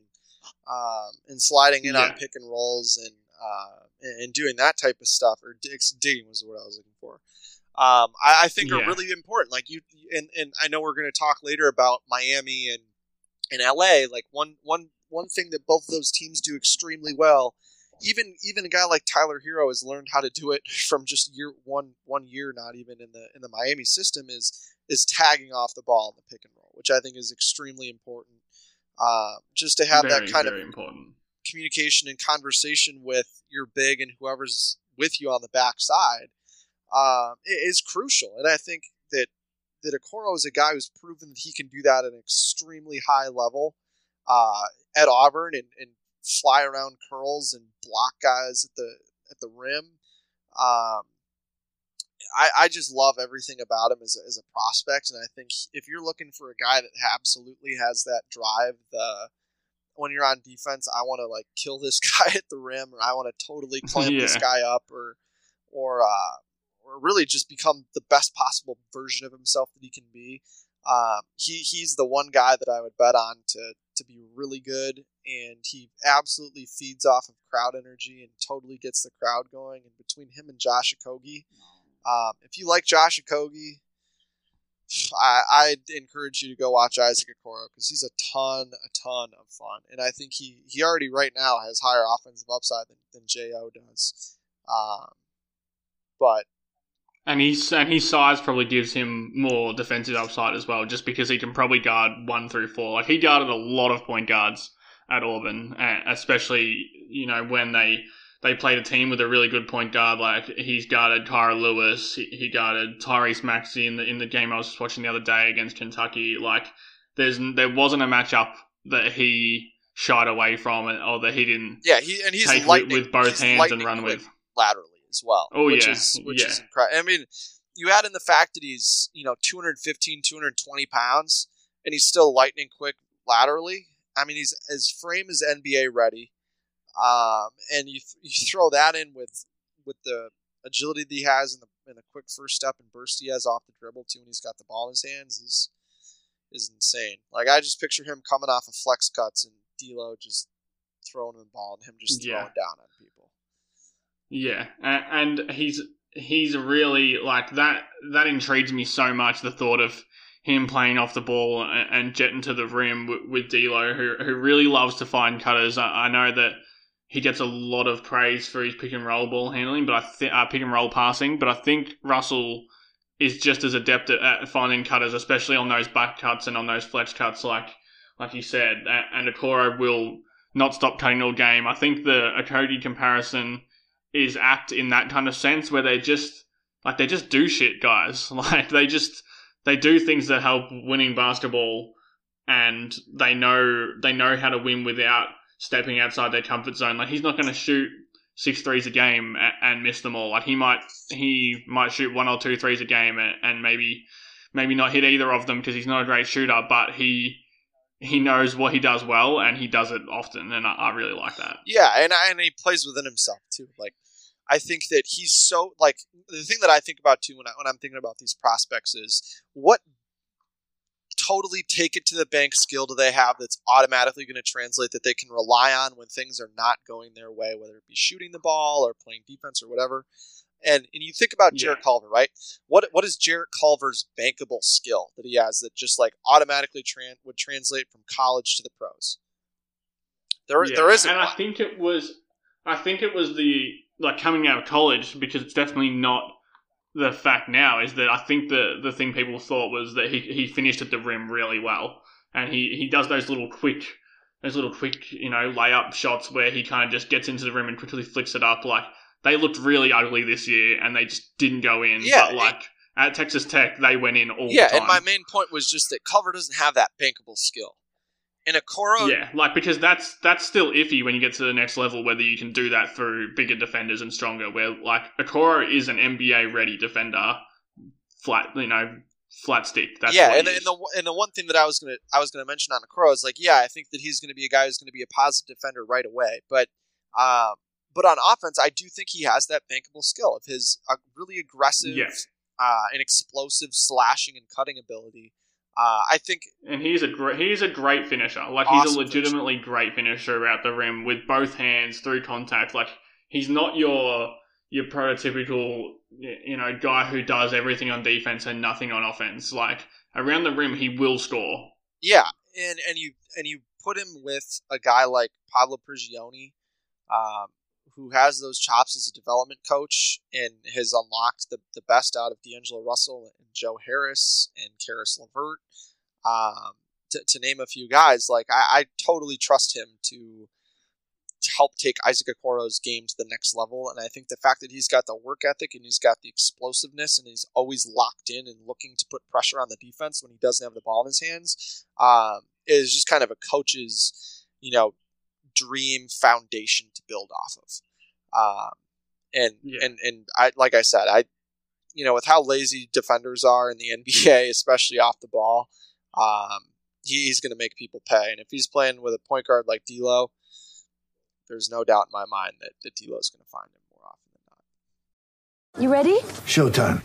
um, and sliding in on pick and rolls and uh, and doing that type of stuff. Or dig- digging was what I was looking for. Um, I, I think are really important. Like you, and and I know we're going to talk later about Miami and and LA. Like one one one thing that both of those teams do extremely well. Even even a guy like Tyler Herro has learned how to do it from just year one one year, not even in the in the Miami system is is tagging off the ball in the pick and roll, which I think is extremely important. Uh, just to have very, that kind of important. communication and conversation with your big and whoever's with you on the backside uh, is crucial. And I think that that Okoro is a guy who's proven that he can do that at an extremely high level uh, at Auburn and, and fly around curls and block guys at the at the rim. Um, I, I just love everything about him as a, as a prospect, and I think if you're looking for a guy that absolutely has that drive, the when you're on defense, I want to like kill this guy at the rim, or I want to totally clamp yeah. this guy up, or or uh, or really just become the best possible version of himself that he can be. Um, he he's the one guy that I would bet on to to be really good, and he absolutely feeds off of crowd energy and totally gets the crowd going. And between him and Josh Okogie, um, if you like Josh Okogie, I, I'd encourage you to go watch Isaac Okoro because he's a ton, a ton of fun, and I think he he already right now has higher offensive upside than, than Jo does. Um, but and he's and his size probably gives him more defensive upside as well, just because he can probably guard one through four. Like he guarded a lot of point guards at Auburn, especially you know when they they played a team with a really good point guard. Like he's guarded Kira Lewis, he, he guarded Tyrese Maxey in the in the game I was watching the other day against Kentucky. Like there's there wasn't a matchup that he shied away from or that he didn't. Yeah, he and he's take with, with both hands and run with laterally as well. Oh which yeah, is, which yeah. is incredible. I mean, you add in the fact that he's you know 215, 220 pounds, and he's still lightning quick laterally. I mean, he's his frame is NBA ready, um, and you th- you throw that in with with the agility that he has and the and the quick first step and burst he has off the dribble too when he's got the ball in his hands is is insane. Like I just picture him coming off of flex cuts and D'Lo just throwing the ball and him just throwing Yeah. down on people. Yeah, a- and he's he's really like that. That intrigues me so much. The thought of him playing off the ball and, jetting to the rim with, with D'Lo, who who really loves to find cutters. I, I know that he gets a lot of praise for his pick and roll ball handling, but I think uh, pick and roll passing. But I think Russell is just as adept at, at finding cutters, especially on those back cuts and on those flex cuts, like like you said. A- And Okoro will not stop cutting all game. I think the Okogie comparison is apt in that kind of sense where they just like they just do shit guys. Like they just they do things that help winning basketball and they know they know how to win without stepping outside their comfort zone. Like he's not going to shoot six threes a game and, and miss them all. Like he might he might shoot one or two threes a game and, and maybe maybe not hit either of them because he's not a great shooter but he he knows what he does well and he does it often and I, I really like that Yeah, and I, and he plays within himself too. Like I think that he's so like the thing that I think about too when I when I'm thinking about these prospects is what totally take it to the bank skill do they have that's automatically going to translate that they can rely on when things are not going their way, whether it be shooting the ball or playing defense or whatever. And and you think about Yeah. Culver, right? What what is Jarrett Culver's bankable skill that he has that just like automatically tran- would translate from college to the pros? There Yeah, there isn't. and I think it was, I think it was the like coming out of college because it's definitely not the fact now. Is that I think the the thing people thought was that he he finished at the rim really well, and he he does those little quick. Those little quick, you know, layup shots where he kind of just gets into the rim and quickly flicks it up. Like they looked really ugly this year, and they just didn't go in. Yeah, but like at Texas Tech, they went in all yeah, the time. and my main point was just that Culver doesn't have that bankable skill. And Okoro, Yeah, like because that's that's still iffy when you get to the next level whether you can do that through bigger defenders and stronger. Where like Okoro is an NBA ready defender, flat you know flat stick. That's yeah, and, and the and the one thing that I was gonna I was gonna mention on Okoro is like, yeah, I think that he's gonna be a guy who's gonna be a positive defender right away, but um, but on offense, I do think he has that bankable skill of his uh, really aggressive Yeah. uh, and explosive slashing and cutting ability. Uh, I think and he's a great he's a great finisher. Like he's a legitimately great finisher at the rim with both hands through contact. Like he's not your your prototypical you know guy who does everything on defense and nothing on offense. Like around the rim, he will score. Yeah, and and you and you put him with a guy like Pablo Prigioni, um, who has those chops as a development coach and has unlocked the, the best out of D'Angelo Russell and Joe Harris and Caris LeVert, um, to, to name a few guys. Like I, I totally trust him to help take Isaac Okoro's game to the next level. And I think the fact that he's got the work ethic and he's got the explosiveness and he's always locked in and looking to put pressure on the defense when he doesn't have the ball in his hands um, is just kind of a coach's, you know, dream foundation to build off of. Um, and yeah. and and I like I said, I you know with how lazy defenders are in the NBA, especially off the ball, um, he's going to make people pay. And if he's playing with a point guard like D'Lo, there's no doubt in my mind that, that D'Lo's going to find him more often than not. You ready? Showtime.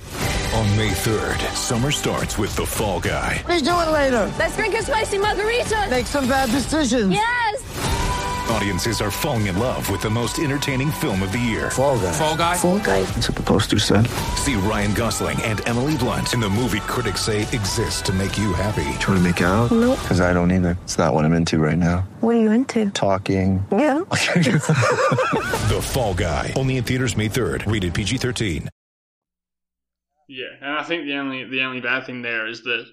On May 3rd, summer starts with The Fall Guy. Let's do it later. Let's drink a spicy margarita. Make some bad decisions. Yes. Audiences are falling in love with the most entertaining film of the year. Fall guy. Fall guy. Fall guy. That's what the poster said. See Ryan Gosling and Emily Blunt in the movie critics say exists to make you happy. Trying to make it out? Nope. Because I don't either. It's not what I'm into right now. What are you into? Talking. Yeah. the Fall Guy. Only in theaters May 3rd. Rated PG-13. Yeah, and I think the only the only bad thing there is that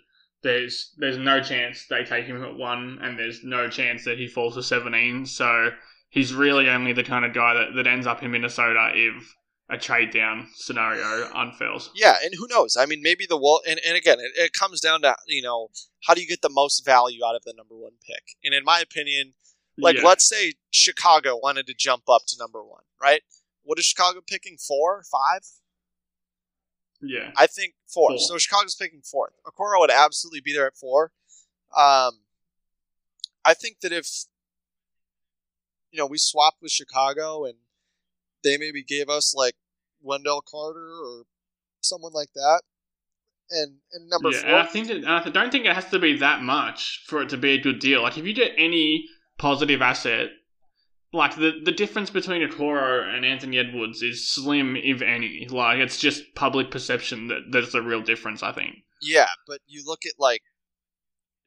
there's there's no chance they take him at one, and there's no chance that he falls to seventeen. So he's really only the kind of guy that, that ends up in Minnesota if a trade down scenario unfurls. Yeah, and who knows? I mean, maybe the wall. And, and again, it, it comes down to you know how do you get the most value out of the number one pick? And in my opinion, like yeah. let's say Chicago wanted to jump up to number one, right? What is Chicago picking? Four, five? Yeah. I think four. four. So Chicago's picking fourth. Okoro would absolutely be there at four. Um, I think that if you know we swapped with Chicago and they maybe gave us like Wendell Carter or someone like that, and and number yeah, four. I think that, I don't think it has to be that much for it to be a good deal. Like if you get any positive asset like the the difference between Okoro and Anthony Edwards is slim, if any. Like it's just public perception that there's the real difference. I think. Yeah, but you look at like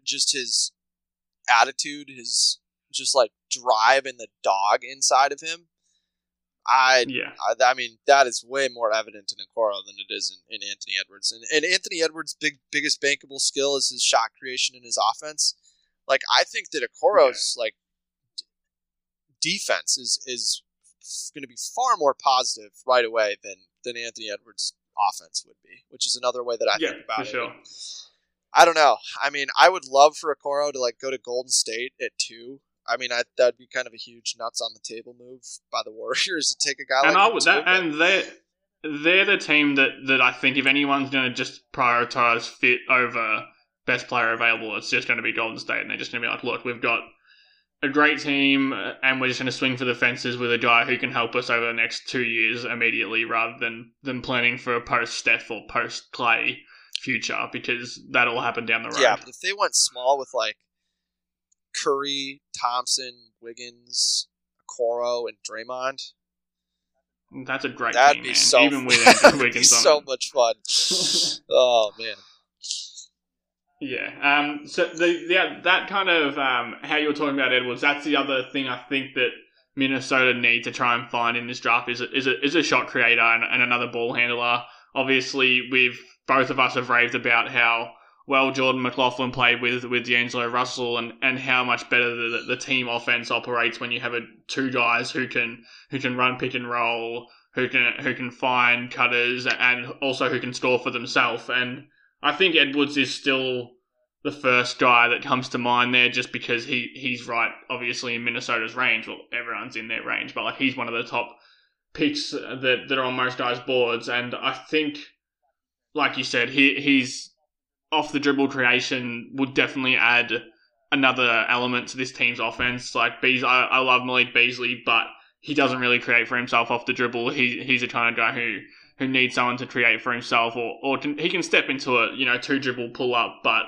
just his attitude, his just like drive and the dog inside of him. I yeah. I, I mean that is way more evident in Okoro than it is in, in Anthony Edwards. And, and Anthony Edwards' big biggest bankable skill is his shot creation and his offense. Like I think that Okoro's yeah. like defense is is going to be far more positive right away than than Anthony Edwards' offense would be, which is another way that I yeah, think about it. Sure. I don't know. I mean, I would love for Okoro to like go to Golden State at two. I mean, I, that'd be kind of a huge nuts on the table move by the Warriors to take a guy and like I would, that, and they they're the team that that I think if anyone's going to just prioritize fit over best player available, it's just going to be Golden State, and they're just going to be like, look, we've got a great team, uh, and we're just going to swing for the fences with a guy who can help us over the next two years immediately, rather than than planning for a post Steph or post Clay future because that'll happen down the road. Yeah, but if they went small with like Curry, Thompson, Wiggins, Okoro, and Draymond. That's a great that'd team, be man. so even with Wiggins be so much fun. oh man. Yeah. Um. So the, the that kind of um how you were talking about Edwards. That's the other thing I think that Minnesota need to try and find in this draft is a, is a, is a shot creator and, and another ball handler. Obviously, we've both of us have raved about how well Jordan McLaughlin played with with D'Angelo Russell and, and how much better the, the team offense operates when you have a, two guys who can who can run pick and roll, who can who can find cutters and also who can score for themselves. And I think Edwards is still the first guy that comes to mind there just because he, he's right, obviously, in Minnesota's range. Well, everyone's in their range, but like he's one of the top picks that, that are on most guys' boards. And I think, like you said, he he's off the dribble creation would definitely add another element to this team's offense. Like Bees, I, I love Malik Beasley, but he doesn't really create for himself off the dribble. He he's a kind of guy who who needs someone to create for himself, or or can, he can step into a you know two dribble pull up. But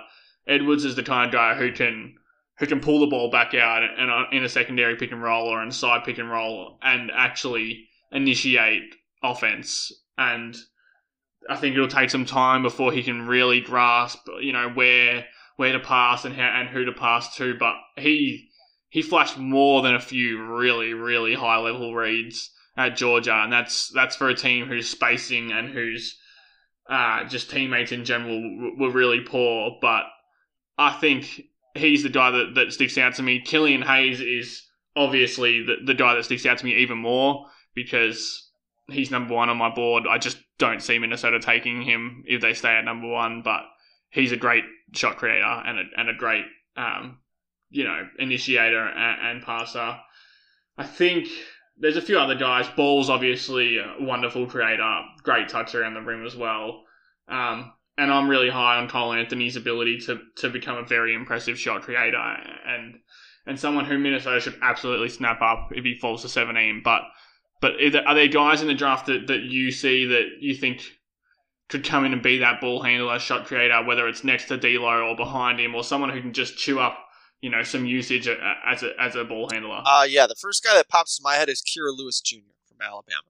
Edwards is the kind of guy who can who can pull the ball back out and in a secondary pick and roll or inside pick and roll and actually initiate offense. And I think it'll take some time before he can really grasp you know where where to pass and how and who to pass to. But he he flashed more than a few really really high level reads at Georgia, and that's that's for a team whose spacing and whose uh, just teammates in general were really poor. But I think he's the guy that, that sticks out to me. Killian Hayes is obviously the the guy that sticks out to me even more because he's number one on my board. I just don't see Minnesota taking him if they stay at number one, but he's a great shot creator and a, and a great um, you know initiator and, and passer. I think there's a few other guys. Ball's obviously a wonderful creator, great touch around the rim as well. Um, and I'm really high on Cole Anthony's ability to, to become a very impressive shot creator and and someone who Minnesota should absolutely snap up if he falls to 17. But but are there guys in the draft that, that you see that you think could come in and be that ball handler, shot creator, whether it's next to D'Lo or behind him, or someone who can just chew up you know some usage as a as a ball handler. Uh yeah, the first guy that pops to my head is Kira Lewis Jr. from Alabama.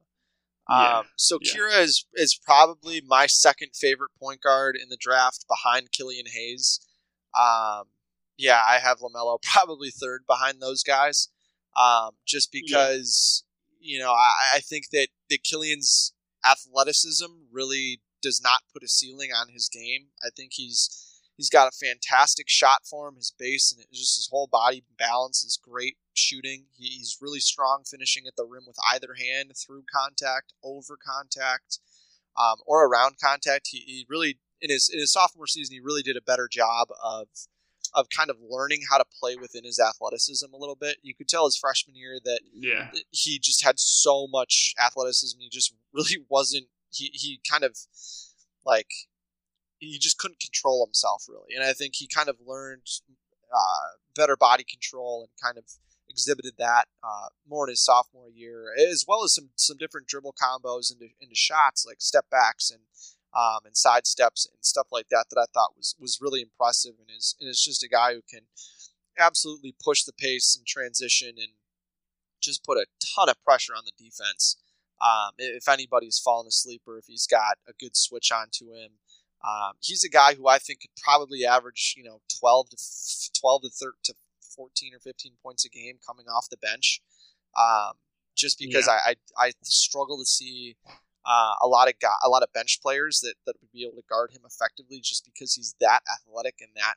Yeah. Um, so Yeah. Kira is is probably my second favorite point guard in the draft behind Killian Hayes. Um, yeah, I have LaMelo probably third behind those guys. Um, just because you know I, I think that that Killian's athleticism really does not put a ceiling on his game. I think he's He's got a fantastic shot form. His base and just his whole body balance is great. Shooting, he's really strong finishing at the rim with either hand through contact, over contact, um, or around contact. He, he really in his in his sophomore season he really did a better job of of kind of learning how to play within his athleticism a little bit. You could tell his freshman year that Yeah. he just had so much athleticism. He just really wasn't. He he kind of like he just couldn't control himself really, and I think he kind of learned uh, better body control and kind of exhibited that uh, more in his sophomore year, as well as some some different dribble combos into into shots like step backs and um, and side steps and stuff like that that I thought was was really impressive and is and is just a guy who can absolutely push the pace and transition and just put a ton of pressure on the defense. Um, if anybody's fallen asleep or if he's got a good switch onto him, um, he's a guy who I think could probably average you know twelve to f- twelve to thir- to fourteen or fifteen points a game coming off the bench. Um, just because I, I I struggle to see uh, a lot of guy, a lot of bench players that, that would be able to guard him effectively just because he's that athletic and that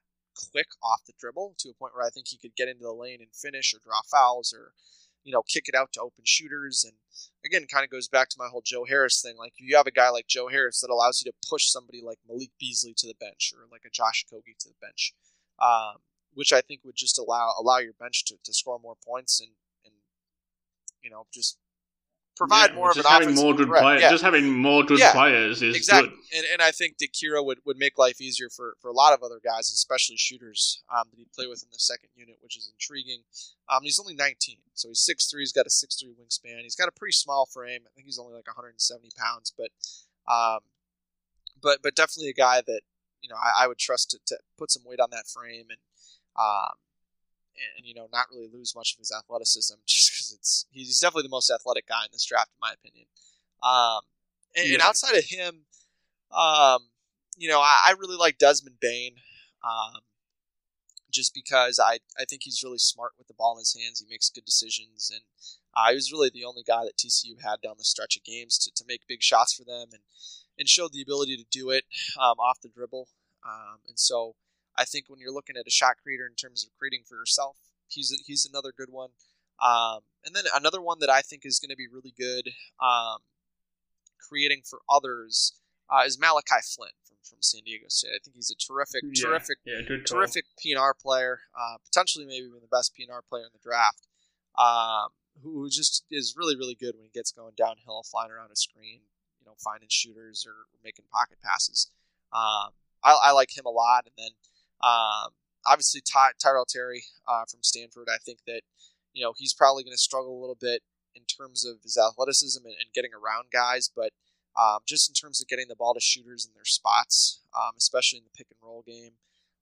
quick off the dribble to a point where I think he could get into the lane and finish or draw fouls or you know kick it out to open shooters. And again kind of goes back to my whole Joe Harris thing. Like you have a guy like Joe Harris that allows you to push somebody like Malik Beasley to the bench or like a Josh Okogie to the bench um, which I think would just allow allow your bench to, to score more points and and you know just provide Yeah, more of an having offensive more good threat. players. Yeah. Just having more good Yeah, players is exactly. good. And, and I think that Kira would, would make life easier for, for a lot of other guys, especially shooters um, that he'd play with in the second unit, which is intriguing. Um, he's only 19, so he's 6'3", he's got a 6'3 wingspan. He's got a pretty small frame. I think he's only like 170 pounds, but um, but but definitely a guy that you know I, I would trust to, to put some weight on that frame and um, and you know not really lose much of his athleticism just because it's he's definitely the most athletic guy in this draft in my opinion. Um, and, and outside of him, um, you know I, I really like Desmond Bane. Um, just because I, I think he's really smart with the ball in his hands. He makes good decisions, and uh, he was really the only guy that TCU had down the stretch of games to, to make big shots for them and, and showed the ability to do it um, off the dribble. Um, and so I think when you're looking at a shot creator in terms of creating for yourself, he's he's another good one. Um, and then another one that I think is going to be really good um, creating for others uh, is Malachi Flynn from, from San Diego State. I think he's a terrific, Yeah, terrific Yeah, terrific PNR player, uh, potentially maybe even the best PNR player in the draft, um, who just is really, really good when he gets going downhill, flying around a screen, you know, finding shooters or making pocket passes. Um, I, I like him a lot. And then um, obviously Ty, Tyrell Terry uh, from Stanford, I think that, you know, he's probably going to struggle a little bit in terms of his athleticism and, and getting around guys, but um, just in terms of getting the ball to shooters in their spots, um, especially in the pick and roll game.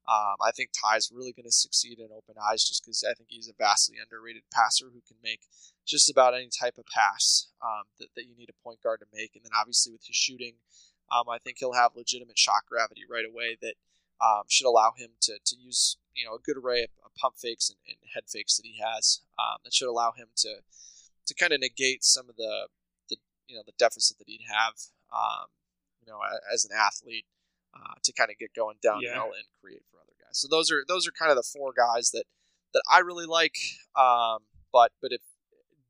Um, I think Ty's really going to succeed in open eyes just because I think he's a vastly underrated passer who can make just about any type of pass um, that, that you need a point guard to make. And then obviously with his shooting, um, I think he'll have legitimate shot gravity right away that um, should allow him to, to use you know a good array of, of pump fakes and, and head fakes that he has um, that should allow him to to kind of negate some of the the you know the deficit that he'd have um, you know as an athlete uh, to kind of get going downhill Yeah. and create for other guys. So those are those are kind of the four guys that that I really like. Um, but but if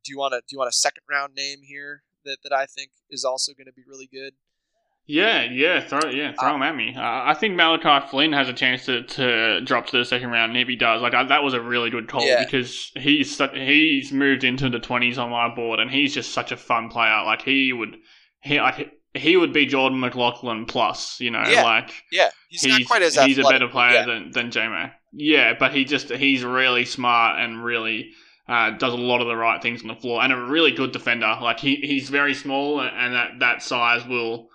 do you want to do you want a second round name here that that I think is also going to be really good? Yeah, yeah, throw yeah, throw Uh, him at me. Uh, I think Malachi Flynn has a chance to, to drop to the second round, and if he does, like I, that was a really good call Yeah. because he's he's moved into the twenties on my board, and he's just such a fun player. Like he would, he like he would be Jordan McLaughlin plus, you know, Yeah. like Yeah, he's, not quite as he's a better player yeah. than than J Mac. Yeah, but he just he's really smart and really uh, does a lot of the right things on the floor and a really good defender. Like he he's very small and that that size will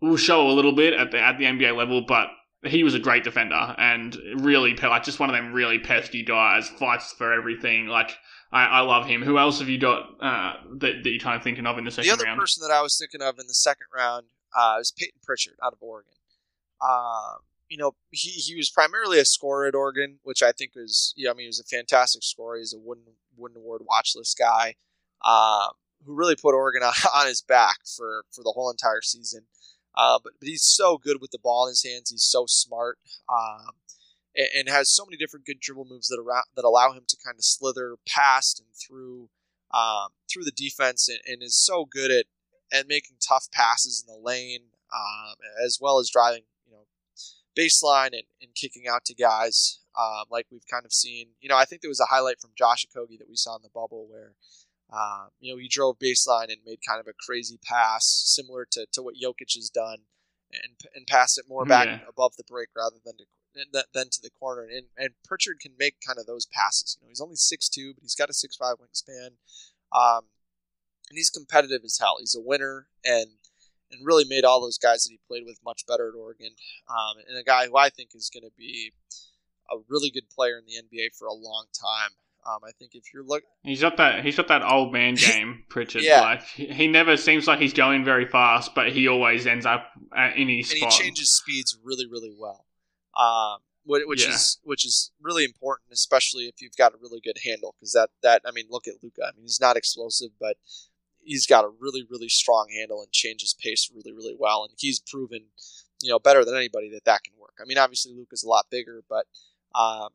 will show a little bit at the at the NBA level, but. He was a great defender and really, like, just one of them really pesky guys. Fights for everything. Like, I, I love him. Who else have you got uh, that, that you're kind of thinking of in the second round? the other round? person that I was thinking of in the second round uh, is Peyton Pritchard out of Oregon. Um, you know, he, he was primarily a scorer at Oregon, which I think was, yeah, I mean, he was a fantastic scorer. He's a Wooden, Wooden Award watch list guy um, who really put Oregon on, on his back for, for the whole entire season. Uh, but, but he's so good with the ball in his hands. He's so smart um, and, and has so many different good dribble moves that, around, that allow him to kind of slither past and through um, through the defense and, and is so good at, at making tough passes in the lane um, as well as driving you know baseline and, and kicking out to guys um, like we've kind of seen. You know, I think there was a highlight from Josh Okogie that we saw in the bubble where um, you know, he drove baseline and made kind of a crazy pass, similar to, to what Jokic has done, and and passed it more back Yeah. above the break rather than to than to the corner. And and Pritchard can make kind of those passes. You know, he's only six two, but he's got a six five wingspan, um, and he's competitive as hell. He's a winner and and really made all those guys that he played with much better at Oregon. Um, and a guy who I think is going to be a really good player in the NBA for a long time. Um, I think if you're look, He's got that. He's got that old man game, Pritchard. Yeah. Like he never seems like he's going very fast, but he always ends up at, in his and he changes speeds really, really well. Um, which Yeah. is which is really important, especially if you've got a really good handle. Because that that I mean, look at Luka. I mean, he's not explosive, but he's got a really, really strong handle and changes pace really, really well. And he's proven, you know, better than anybody that that can work. I mean, obviously Luka's a lot bigger, but um,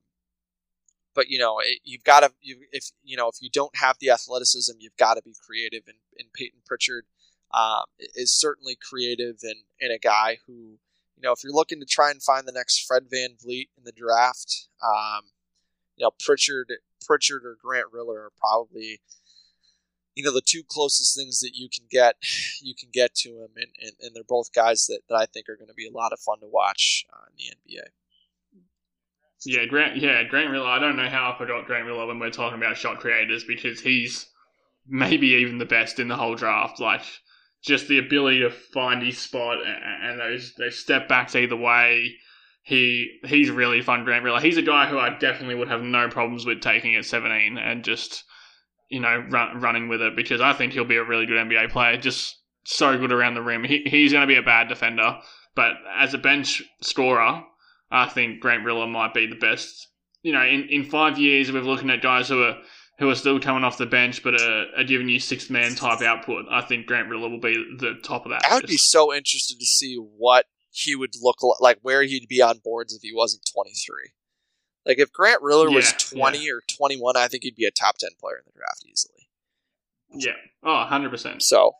but you know, it, you've got to you if you know if you don't have the athleticism, you've got to be creative. And, and Peyton Pritchard um, is certainly creative and, and a guy who, you know, if you're looking to try and find the next Fred VanVleet in the draft, um, you know, Pritchard, Pritchard or Grant Riller are probably, you know, the two closest things that you can get, you can get to him, and, and, and they're both guys that, that I think are going to be a lot of fun to watch uh, in the NBA. Yeah, Grant. Yeah, Grant Riller. I don't know how I forgot Grant Riller when we're talking about shot creators because he's maybe even the best in the whole draft. Like just the ability to find his spot and, those those step backs either way. He he's really fun, Grant Riller. He's a guy who I definitely would have no problems with taking at seventeen and just you know run, running with it because I think he'll be a really good NBA player. Just so good around the rim. He, he's going to be a bad defender, but as a bench scorer, I think Grant Riller might be the best. You know, in, in five years, we're looking at guys who are who are still coming off the bench, but are, are giving you sixth man type output. I think Grant Riller will be the top of that. I would be so interested to see what he would look like, like where he'd be on boards if he wasn't 23. Like if Grant Riller was Yeah, 20 or 21, I think he'd be a top 10 player in the draft easily. yeah, oh, 100 percent. So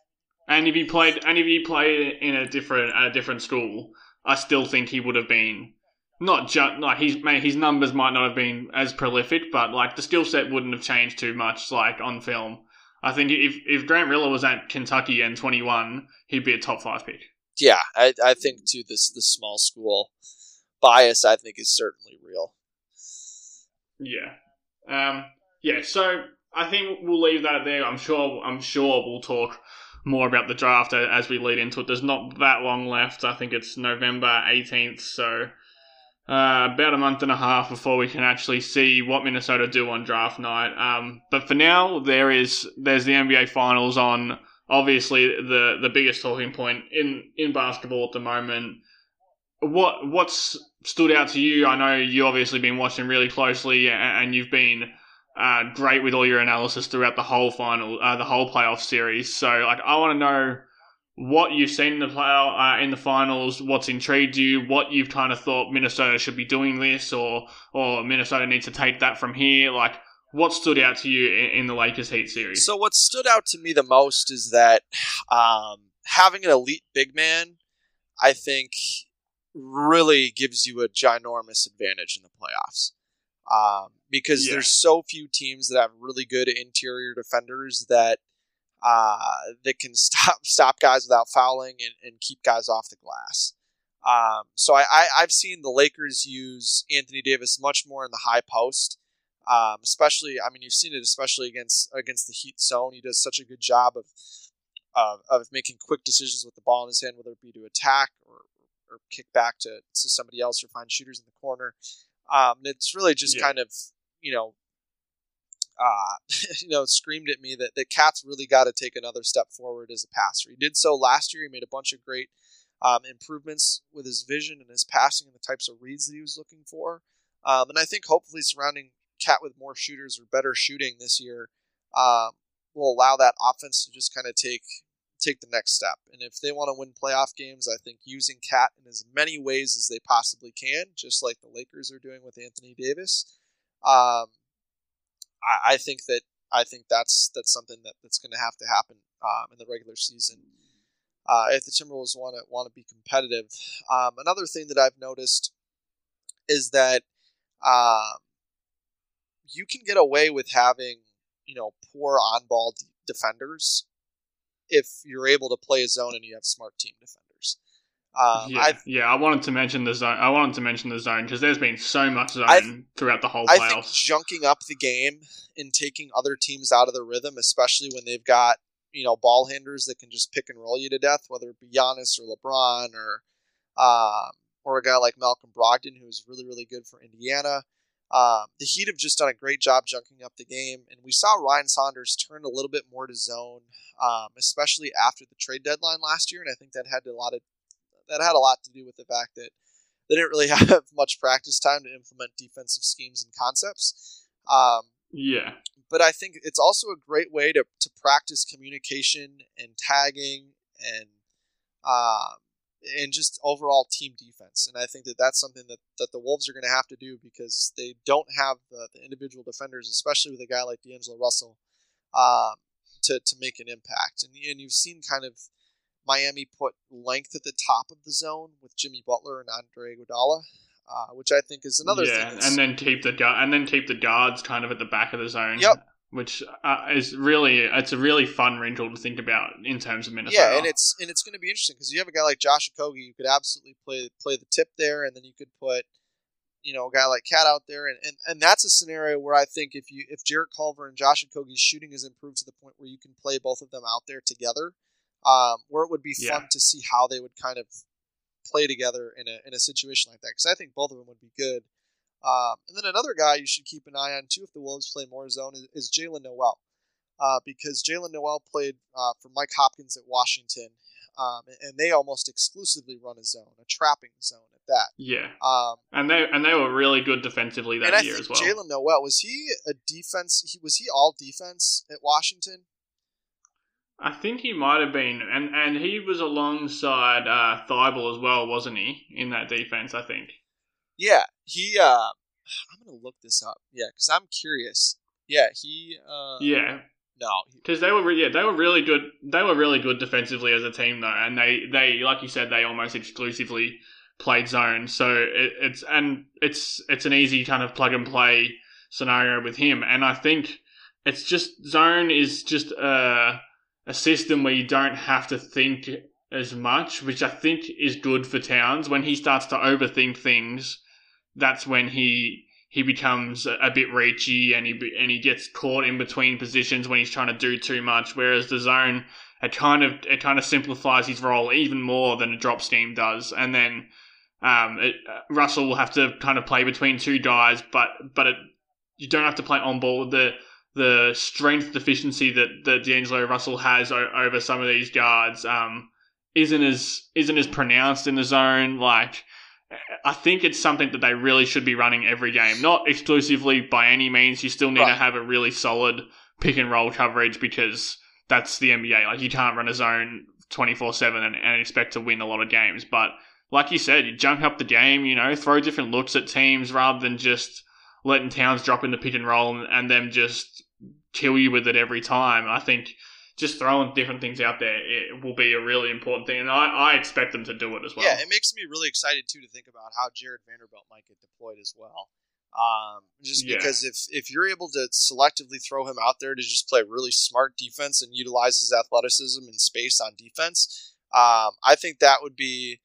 And if he played, and if he played in a different at a different school, I still think he would have been not just like his mate, his numbers might not have been as prolific, but like the skill set wouldn't have changed too much. Like on film, I think if if Grant Riller was at Kentucky and 21, he'd be a top five pick. yeah, I, I think too this the small school bias I think is certainly real. Yeah. Um, yeah, so I think we'll leave that there. I'm sure I'm sure we'll talk more about the draft as we lead into it. There's not that long left. I think it's November 18th, so uh, about a month and a half before we can actually see what Minnesota do on draft night. Um, but for now, there is there's the NBA Finals on. Obviously, the the biggest talking point in in basketball at the moment. What what's stood out to you? I know you obviously been watching really closely, a- and you've been uh, great with all your analysis throughout the whole final, uh, the whole playoff series. So, like, I want to know what you've seen in the play uh, in the finals, what's intrigued you, what you've kind of thought Minnesota should be doing this, or or Minnesota needs to take that from here. Like, what stood out to you in, in the Lakers Heat series? So what stood out to me the most is that um, having an elite big man, I think, really gives you a ginormous advantage in the playoffs. Um, because Yeah. there's so few teams that have really good interior defenders that uh, that can stop stop guys without fouling and, and keep guys off the glass. Um, so I, I, I've seen the Lakers use Anthony Davis much more in the high post, um, especially. I mean, you've seen it especially against against the Heat zone. He does such a good job of of, of making quick decisions with the ball in his hand, whether it be to attack or, or kick back to, to somebody else or find shooters in the corner. Um, it's really just Yeah. kind of you know uh, you know, screamed at me that the KAT's really got to take another step forward as a passer. He did so last year. He made a bunch of great um, improvements with his vision and his passing and the types of reads that he was looking for. Um, and I think hopefully surrounding KAT with more shooters or better shooting this year um, will allow that offense to just kind of take take the next step. And if they want to win playoff games, I think using KAT in as many ways as they possibly can, just like the Lakers are doing with Anthony Davis. Um, I, I think that I think that's that's something that, that's going to have to happen um, in the regular season uh, if the Timberwolves want to want to be competitive. Um, another thing that I've noticed is that um, you can get away with having you know poor on ball d- defenders if you're able to play a zone and you have smart team defenders. Um, yeah, I yeah. I wanted to mention the zone. I wanted to mention the zone because there's been so much zone I- throughout the whole playoffs. I think junking up the game and taking other teams out of the rhythm, especially when they've got you know ball handlers that can just pick and roll you to death, whether it be Giannis or LeBron or um, or a guy like Malcolm Brogdon, who's really really good for Indiana. Um, the Heat have just done a great job junking up the game, and we saw Ryan Saunders turn a little bit more to zone, um, especially after the trade deadline last year, and I think that had a lot of that had a lot to do with the fact that they didn't really have much practice time to implement defensive schemes and concepts. Um, yeah, but I think it's also a great way to, to practice communication and tagging and um, and just overall team defense. And I think that that's something that, that the Wolves are going to have to do because they don't have the, the individual defenders, especially with a guy like D'Angelo Russell, um, to, to make an impact. And, and you've seen kind of Miami put length at the top of the zone with Jimmy Butler and Andre Iguodala, uh, which I think is another yeah, thing. that's- and then keep the and then keep the guards kind of at the back of the zone. Yep. Which uh, is really it's a really fun wrinkle to think about in terms of Minnesota. Yeah, and it's and it's going to be interesting because you have a guy like Josh Okogie who could absolutely play play the tip there, and then you could put you know a guy like KAT out there, and, and and that's a scenario where I think if you if Jarrett Culver and Josh Okogie's shooting is improved to the point where you can play both of them out there together, um, where it would be fun Yeah. to see how they would kind of play together in a in a situation like that because I think both of them would be good. Um, and then another guy you should keep an eye on too if the Wolves play more zone is, is Jaylen Nowell uh, because Jaylen Nowell played uh, for Mike Hopkins at Washington, um, and they almost exclusively run a zone, a trapping zone at that. yeah, Um, and they and they were really good defensively that year as well. Jaylen Nowell was he a defense? He was he all defense at Washington? I think he might have been, and and he was alongside uh, Thybulle as well, wasn't he? In that defense, I think. Yeah, he. Uh, I'm gonna look this up. Yeah, because I'm curious. Yeah, he. Uh, Yeah, No, because they were re- yeah they were really good. They were really good defensively as a team though, and they they like you said they almost exclusively played zone. So it, it's and it's it's an easy kind of plug and play scenario with him, and I think it's just zone is just a a system where you don't have to think as much, which I think is good for Towns. When he starts to overthink things, that's when he he becomes a, bit reachy and he and he gets caught in between positions when he's trying to do too much. Whereas the zone, it kind of it kind of simplifies his role even more than a drop scheme does, and then. Um, it, uh, Russell will have to kind of play between two guys, but but it, you don't have to play on ball. The the strength deficiency that that D'Angelo Russell has o- over some of these guards um, isn't as isn't as pronounced in the zone. Like I think it's something that they really should be running every game, not exclusively by any means. You still need to have a really solid pick and roll coverage because that's the NBA. Like you can't run a zone twenty four seven and expect to win a lot of games. But like you said, you junk up the game. You know, throw different looks at teams rather than just letting Towns drop in the pick and roll and, and them just kill you with it every time. I think just throwing different things out there it will be a really important thing, and I, I expect them to do it as well. Yeah, it makes me really excited too to think about how Jarred Vanderbilt might get deployed as well. Um, just Yeah. because if if you're able to selectively throw him out there to just play really smart defense and utilize his athleticism and space on defense, um, I think that would be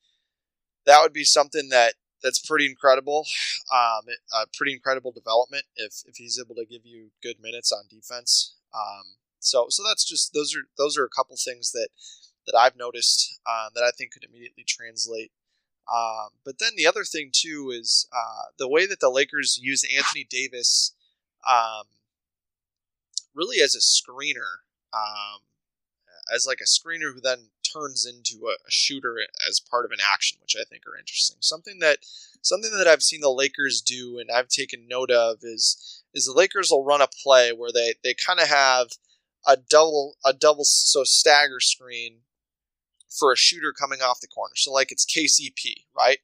that would be something that that's pretty incredible. Um, a pretty incredible development if if he's able to give you good minutes on defense. Um, so so that's just those are those are a couple things that that I've noticed uh, that I think could immediately translate. Um, but then the other thing too is uh, the way that the Lakers use Anthony Davis um, really as a screener, um, as like a screener who then turns into a, a shooter as part of an action, which I think are interesting. Something that something that I've seen the Lakers do and I've taken note of is is the Lakers will run a play where they they kind of have a double a double so stagger screen for a shooter coming off the corner. So like it's KCP, right?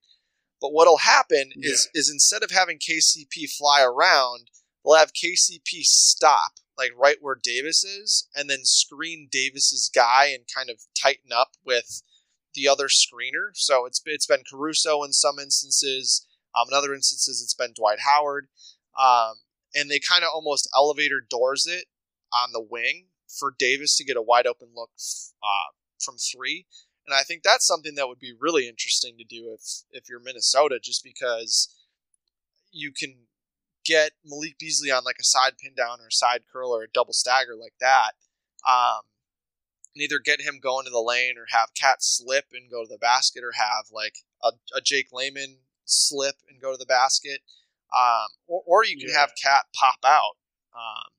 But what'll happen is is instead of having KCP fly around, they'll have KCP stop like right where Davis is, and then screen Davis's guy and kind of tighten up with the other screener. So it's it's been Caruso in some instances. Um, in other instances, it's been Dwight Howard, um, and they kind of almost elevator doors it on the wing for Davis to get a wide open look uh, from three. And I think that's something that would be really interesting to do if if you're Minnesota, just because you can get Malik Beasley on like a side pin down or a side curl or a double stagger like that. Um, and either get him going to the lane or have KAT slip and go to the basket or have like a, a Jake Layman slip and go to the basket. Um, or, or you can Yeah. have KAT pop out, um,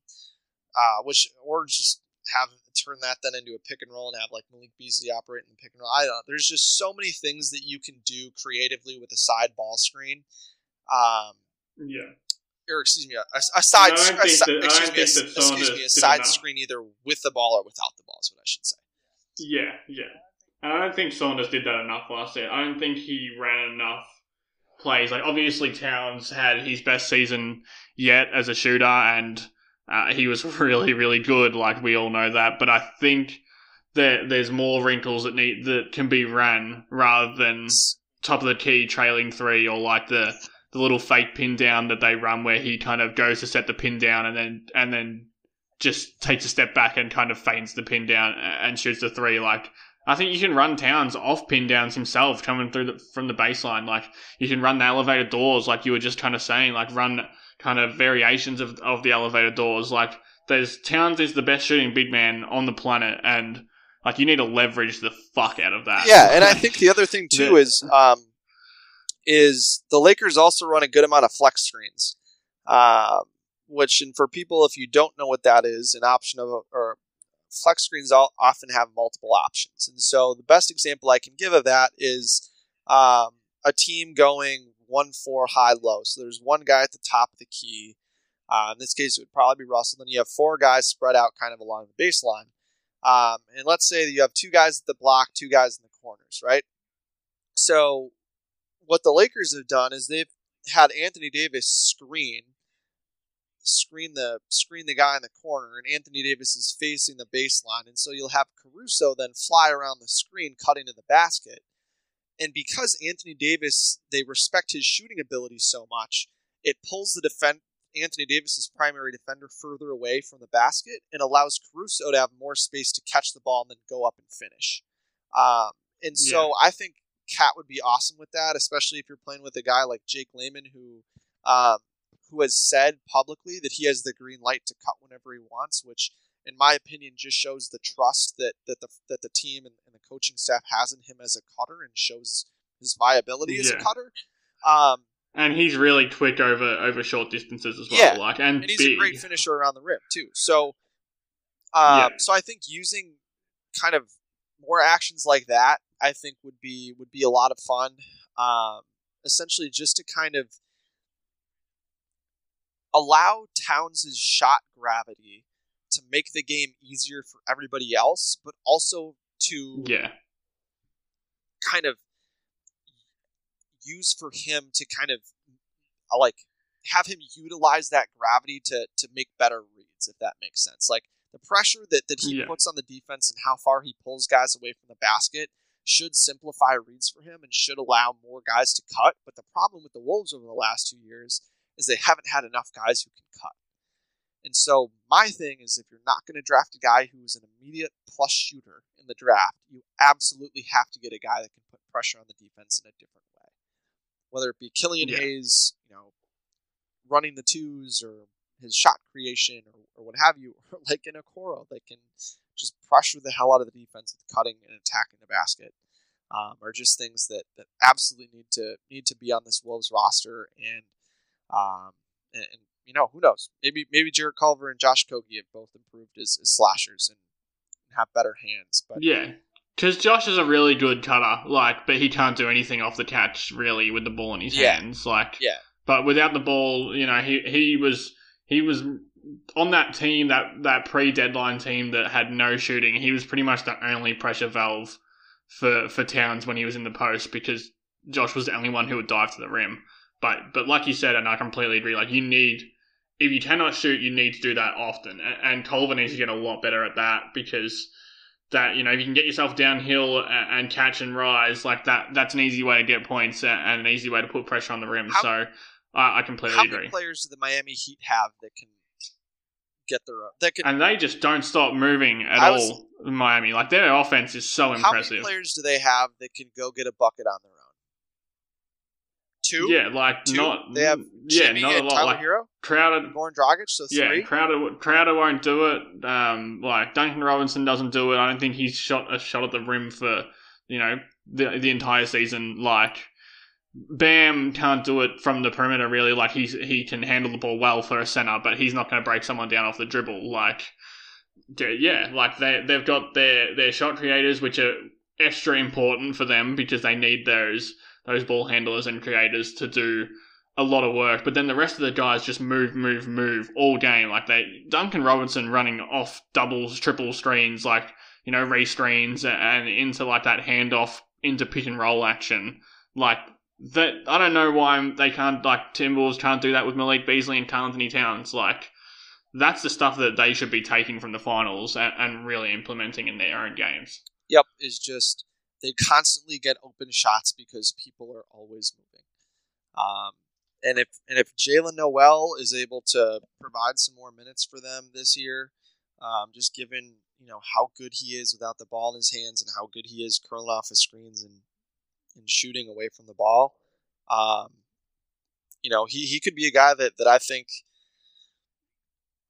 uh, which or just have turn that then into a pick and roll and have like Malik Beasley operate in the pick and roll. I don't know. There's just so many things that you can do creatively with a side ball screen. Um, yeah. Or excuse me, a, a side, don't a that- excuse me, a, excuse me, a side screen either with the ball or without the ball is what I should say. Yeah, yeah. And I don't think Saunders did that enough last year. I don't think he ran enough plays. Like obviously Towns had his best season yet as a shooter, and uh, he was really, really good. Like we all know that. But I think that there's more wrinkles that need that can be ran rather than top of the key trailing three or like the the little fake pin down that they run where he kind of goes to set the pin down and then and then just takes a step back and kind of feints the pin down and shoots the three. Like I think you can run Towns off pin downs himself coming through the, from the baseline. Like you can run the elevator doors, like you were just kind of saying. Like run kind of variations of of the elevator doors. Like there's Towns is the best shooting big man on the planet, and like you need to leverage the fuck out of that. Yeah, and I think the other thing too is um, is the Lakers also run a good amount of flex screens, um, which and for people if you don't know what that is, an option of or flex screens all, often have multiple options, and so the best example I can give of that is um, a team going one four high low. So there's one guy at the top of the key. Uh, in this case, it would probably be Russell. Then you have four guys spread out kind of along the baseline. Um, and let's say that you have two guys at the block, two guys in the corners, right? So what the Lakers have done is they've had Anthony Davis screen screen the screen the guy in the corner and Anthony Davis is facing the baseline and so you'll have Caruso then fly around the screen cutting to the basket. And because Anthony Davis they respect his shooting ability so much, it pulls the defend Anthony Davis's primary defender further away from the basket and allows Caruso to have more space to catch the ball and then go up and finish. Um, and so I think KAT would be awesome with that, especially if you're playing with a guy like Jake Layman who um, who has said publicly that he has the green light to cut whenever he wants, which in my opinion just shows the trust that that the that the team and, and the coaching staff has in him as a cutter and shows his viability as a cutter. Um, and he's really quick over over short distances as well. Yeah, like and, and he's big. a great finisher around the rim too. So, um, Yeah. so I think using kind of more actions like that, I think would be would be a lot of fun. Um, essentially, just to kind of allow Towns' shot gravity to make the game easier for everybody else, but also to Yeah, kind of use for him to kind of uh, like have him utilize that gravity to to make better reads, if that makes sense. Like the pressure that, that he Yeah. puts on the defense and how far he pulls guys away from the basket should simplify reads for him and should allow more guys to cut. But the problem with the Wolves over the last two years is they haven't had enough guys who can cut. And so my thing is if you're not going to draft a guy who's an immediate plus shooter in the draft, you absolutely have to get a guy that can put pressure on the defense in a different way. Whether it be Killian Yeah. Hayes, you know, running the twos or his shot creation or, or what have you, or like in a Okoro that can just pressure the hell out of the defense with cutting and attacking the basket. Um, are just things that, that absolutely need to need to be on this Wolves roster and um, and, and you know who knows maybe maybe Jarrett Culver and Josh Okogie have both improved as, as slashers and have better hands but Yeah. Because Josh is a really good cutter, like, but he can't do anything off the catch really with the ball in his Yeah. hands, like. Yeah. But without the ball, you know, he he was he was on that team that that pre deadline team that had no shooting. He was pretty much the only pressure valve for for Towns when he was in the post because Josh was the only one who would dive to the rim. But but like you said, and I completely agree. Like you need if you cannot shoot, you need to do that often. And, and Culver needs to get a lot better at that because that you know if you can get yourself downhill and, and catch and rise like that, that's an easy way to get points and an easy way to put pressure on the rim. How- so I, I completely how agree. many players do the Miami Heat have that can get their own that can and they just don't stop moving at I all. in Miami, like their offense is so impressive. how many players do they have that can go get a bucket on their own two Yeah, like Two? not. they have yeah, Jimmy not a lot. Tyler Like Herro Crowder, Goran Dragic so Yeah, three Crowder Crowder won't do it. Um, like Duncan Robinson doesn't do it. I don't think he's shot a shot at the rim for you know the the entire season. Like Bam can't do it from the perimeter really. Like he's he can handle the ball well for a center, but he's not going to break someone down off the dribble. Like yeah, like they they've got their their shot creators, which are extra important for them because they need those those ball handlers and creators to do a lot of work, but then the rest of the guys just move, move, move all game. Like they, Duncan Robinson running off doubles, triple screens, like you know, re screens and into like that handoff into pick and roll action. Like that, I don't know why they can't like Timberwolves can't do that with Malik Beasley and Karl-Anthony Towns. Like that's the stuff that they should be taking from the finals and, and really implementing in their own games. Yep, is just they constantly get open shots because people are always moving. Um, and if and if Jaylen Nowell is able to provide some more minutes for them this year, um, just given you know how good he is without the ball in his hands and how good he is curling off his screens and and shooting away from the ball, um, you know he he could be a guy that that I think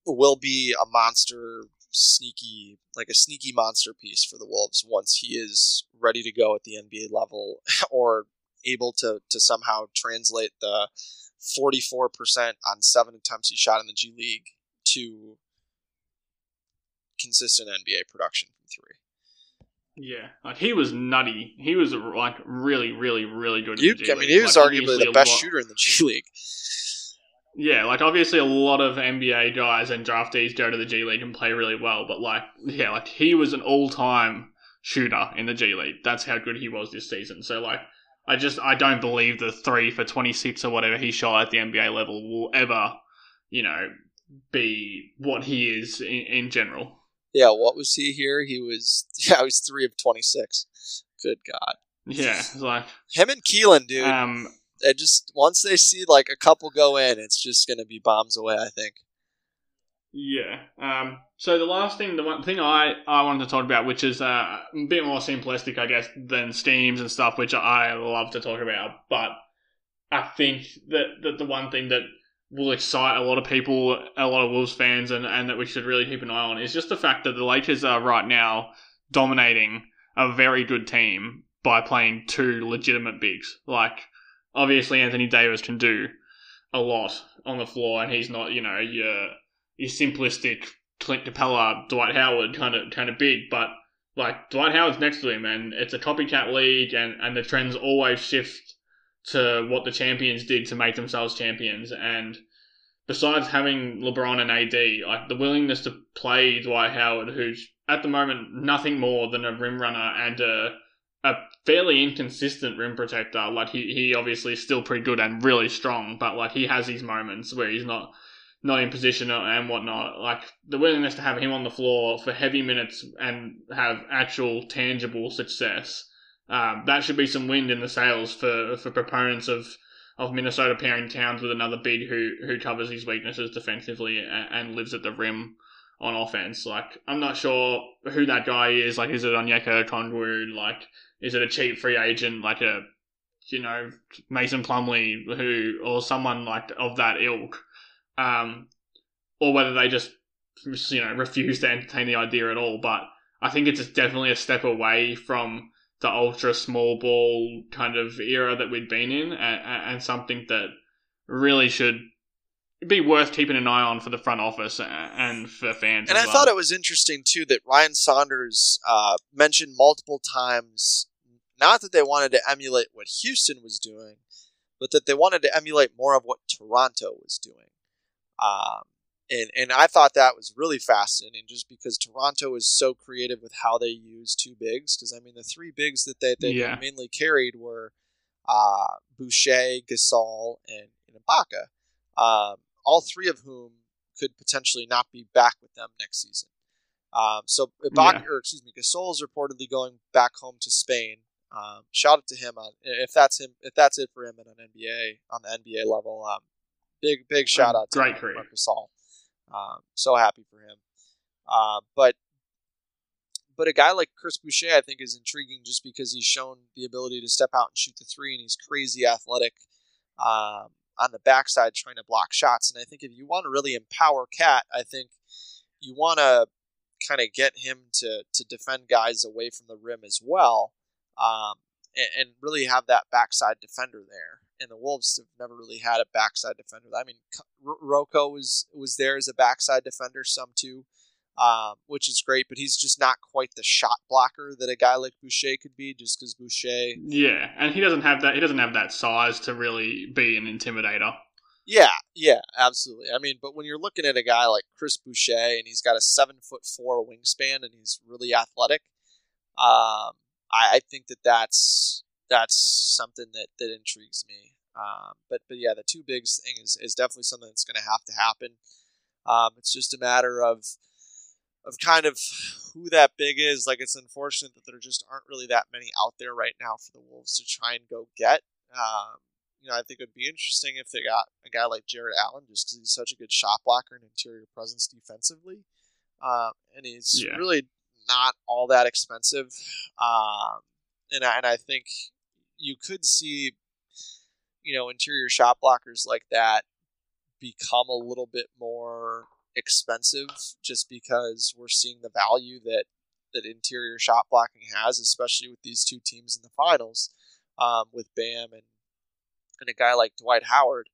will be a monster sneaky like a sneaky monster piece for the Wolves once he is ready to go at the NBA level or able to to somehow translate the 44% on 7 attempts he shot in the G League to consistent NBA production from 3. Yeah, like he was nutty. He was like really, really, really good. You, in the G I mean he was Like, arguably the best lot- shooter in the G League. Yeah, like obviously a lot of NBA guys and draftees go to the G League and play really well, but like yeah, like he was an all-time shooter in the G League. That's how good he was this season. So like I just I don't believe the 3 for 26 or whatever he shot at the NBA level will ever, you know, be what he is in, in general. Yeah, what was he here? He was yeah, he was 3 of 26. Good god. Yeah, like Him and Killian, dude. um they just once they see like a couple go in, it's just going to be bombs away, I think. Yeah. Um, so the last thing, the one thing I, I wanted to talk about, which is uh, a bit more simplistic, I guess, than Steams and stuff, which I love to talk about. But I think that, that the one thing that will excite a lot of people, a lot of Wolves fans, and, and that we should really keep an eye on is just the fact that the Lakers are right now dominating a very good team by playing two legitimate bigs. Like, obviously, Anthony Davis can do a lot on the floor, and he's not, you know, your your simplistic Clint Capela, Dwight Howard kind of kind of big, but like Dwight Howard's next to him, and it's a copycat league, and and the trends always shift to what the champions did to make themselves champions, and besides having LeBron and AD, like the willingness to play Dwight Howard, who's at the moment nothing more than a rim runner and a a fairly inconsistent rim protector. Like he, he obviously is still pretty good and really strong, but like he has these moments where he's not not in position and whatnot. Like the willingness to have him on the floor for heavy minutes and have actual tangible success. Um, that should be some wind in the sails for for proponents of of Minnesota pairing Towns with another big who who covers his weaknesses defensively and, and lives at the rim on offense. Like I'm not sure who that guy is. Like is it Onyeka Okongwu? Like is it a cheap free agent like a you know Mason Plumlee who or someone like of that ilk? Um, or whether they just you know refuse to entertain the idea at all. But I think it's definitely a step away from the ultra small ball kind of era that we'd been in, and, and something that really should be worth keeping an eye on for the front office and for fans. And I well. thought it was interesting too that Ryan Saunders uh, mentioned multiple times, not that they wanted to emulate what Houston was doing, but that they wanted to emulate more of what Toronto was doing. Um, and and I thought that was really fascinating, just because Toronto is so creative with how they use two bigs. Because I mean, the three bigs that they, they Yeah. mainly carried were uh, Boucher, Gasol, and, and Ibaka. Um, all three of whom could potentially not be back with them next season. Um, so Ibaka, Yeah. or excuse me, Gasol is reportedly going back home to Spain. Um, shout out to him on if that's him if that's it for him at an NBA on the NBA level. Um, big big shout out to Great him, Gasol. Um, so happy for him. Uh, but but a guy like Chris Boucher, I think, is intriguing just because he's shown the ability to step out and shoot the three, and he's crazy athletic um, on the backside trying to block shots. And I think if you want to really empower KAT, I think you want to kind of get him to to defend guys away from the rim as well, um, and, and really have that backside defender there. And the Wolves have never really had a backside defender. I mean, R- RoCo was was there as a backside defender, some too, um, which is great. But he's just not quite the shot blocker that a guy like Boucher could be, just because Boucher Yeah, and he doesn't have that. He doesn't have that size to really be an intimidator. Yeah, yeah, absolutely. I mean, but when you're looking at a guy like Chris Boucher and he's got a seven foot four wingspan and he's really athletic, um, I, I think that that's that's something that that intrigues me. Um, but but yeah, the two bigs thing is, is definitely something that's going to have to happen. Um, it's just a matter of of kind of who that big is. Like it's unfortunate that there just aren't really that many out there right now for the Wolves to try and go get. Um, you know, I think it would be interesting if they got a guy like Jarrett Allen, just because he's such a good shot blocker and interior presence defensively, um, and he's Yeah. really not all that expensive. Um, and I, and I think you could see, you know, interior shot blockers like that become a little bit more expensive, just because we're seeing the value that that interior shot blocking has, especially with these two teams in the finals, um, with Bam and and a guy like Dwight Howard,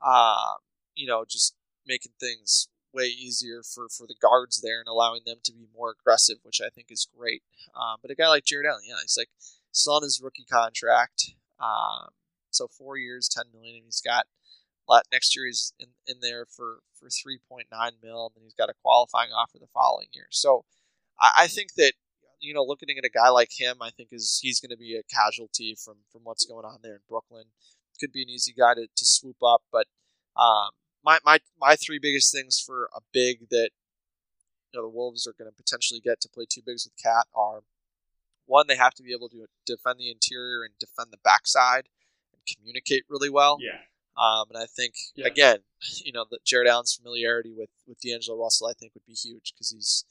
uh, you know, just making things way easier for, for the guards there and allowing them to be more aggressive, which I think is great. Um, but a guy like Jarrett Allen, yeah, he's like still on his rookie contract, um, so four years, ten million, and he's got let next year he's in, in there for for three point nine mil, and then he's got a qualifying offer the following year. So I, I think that you know, looking at a guy like him, I think is he's going to be a casualty from from what's going on there in Brooklyn. Could be an easy guy to, to swoop up, but um, my my my three biggest things for a big that you know the Wolves are going to potentially get to play two bigs with KAT are one they have to be able to defend the interior and defend the backside communicate really well. Yeah, Um, and I think Yeah. again, you know, that Jarrett Allen's familiarity with with D'Angelo Russell, I think, would be huge because he's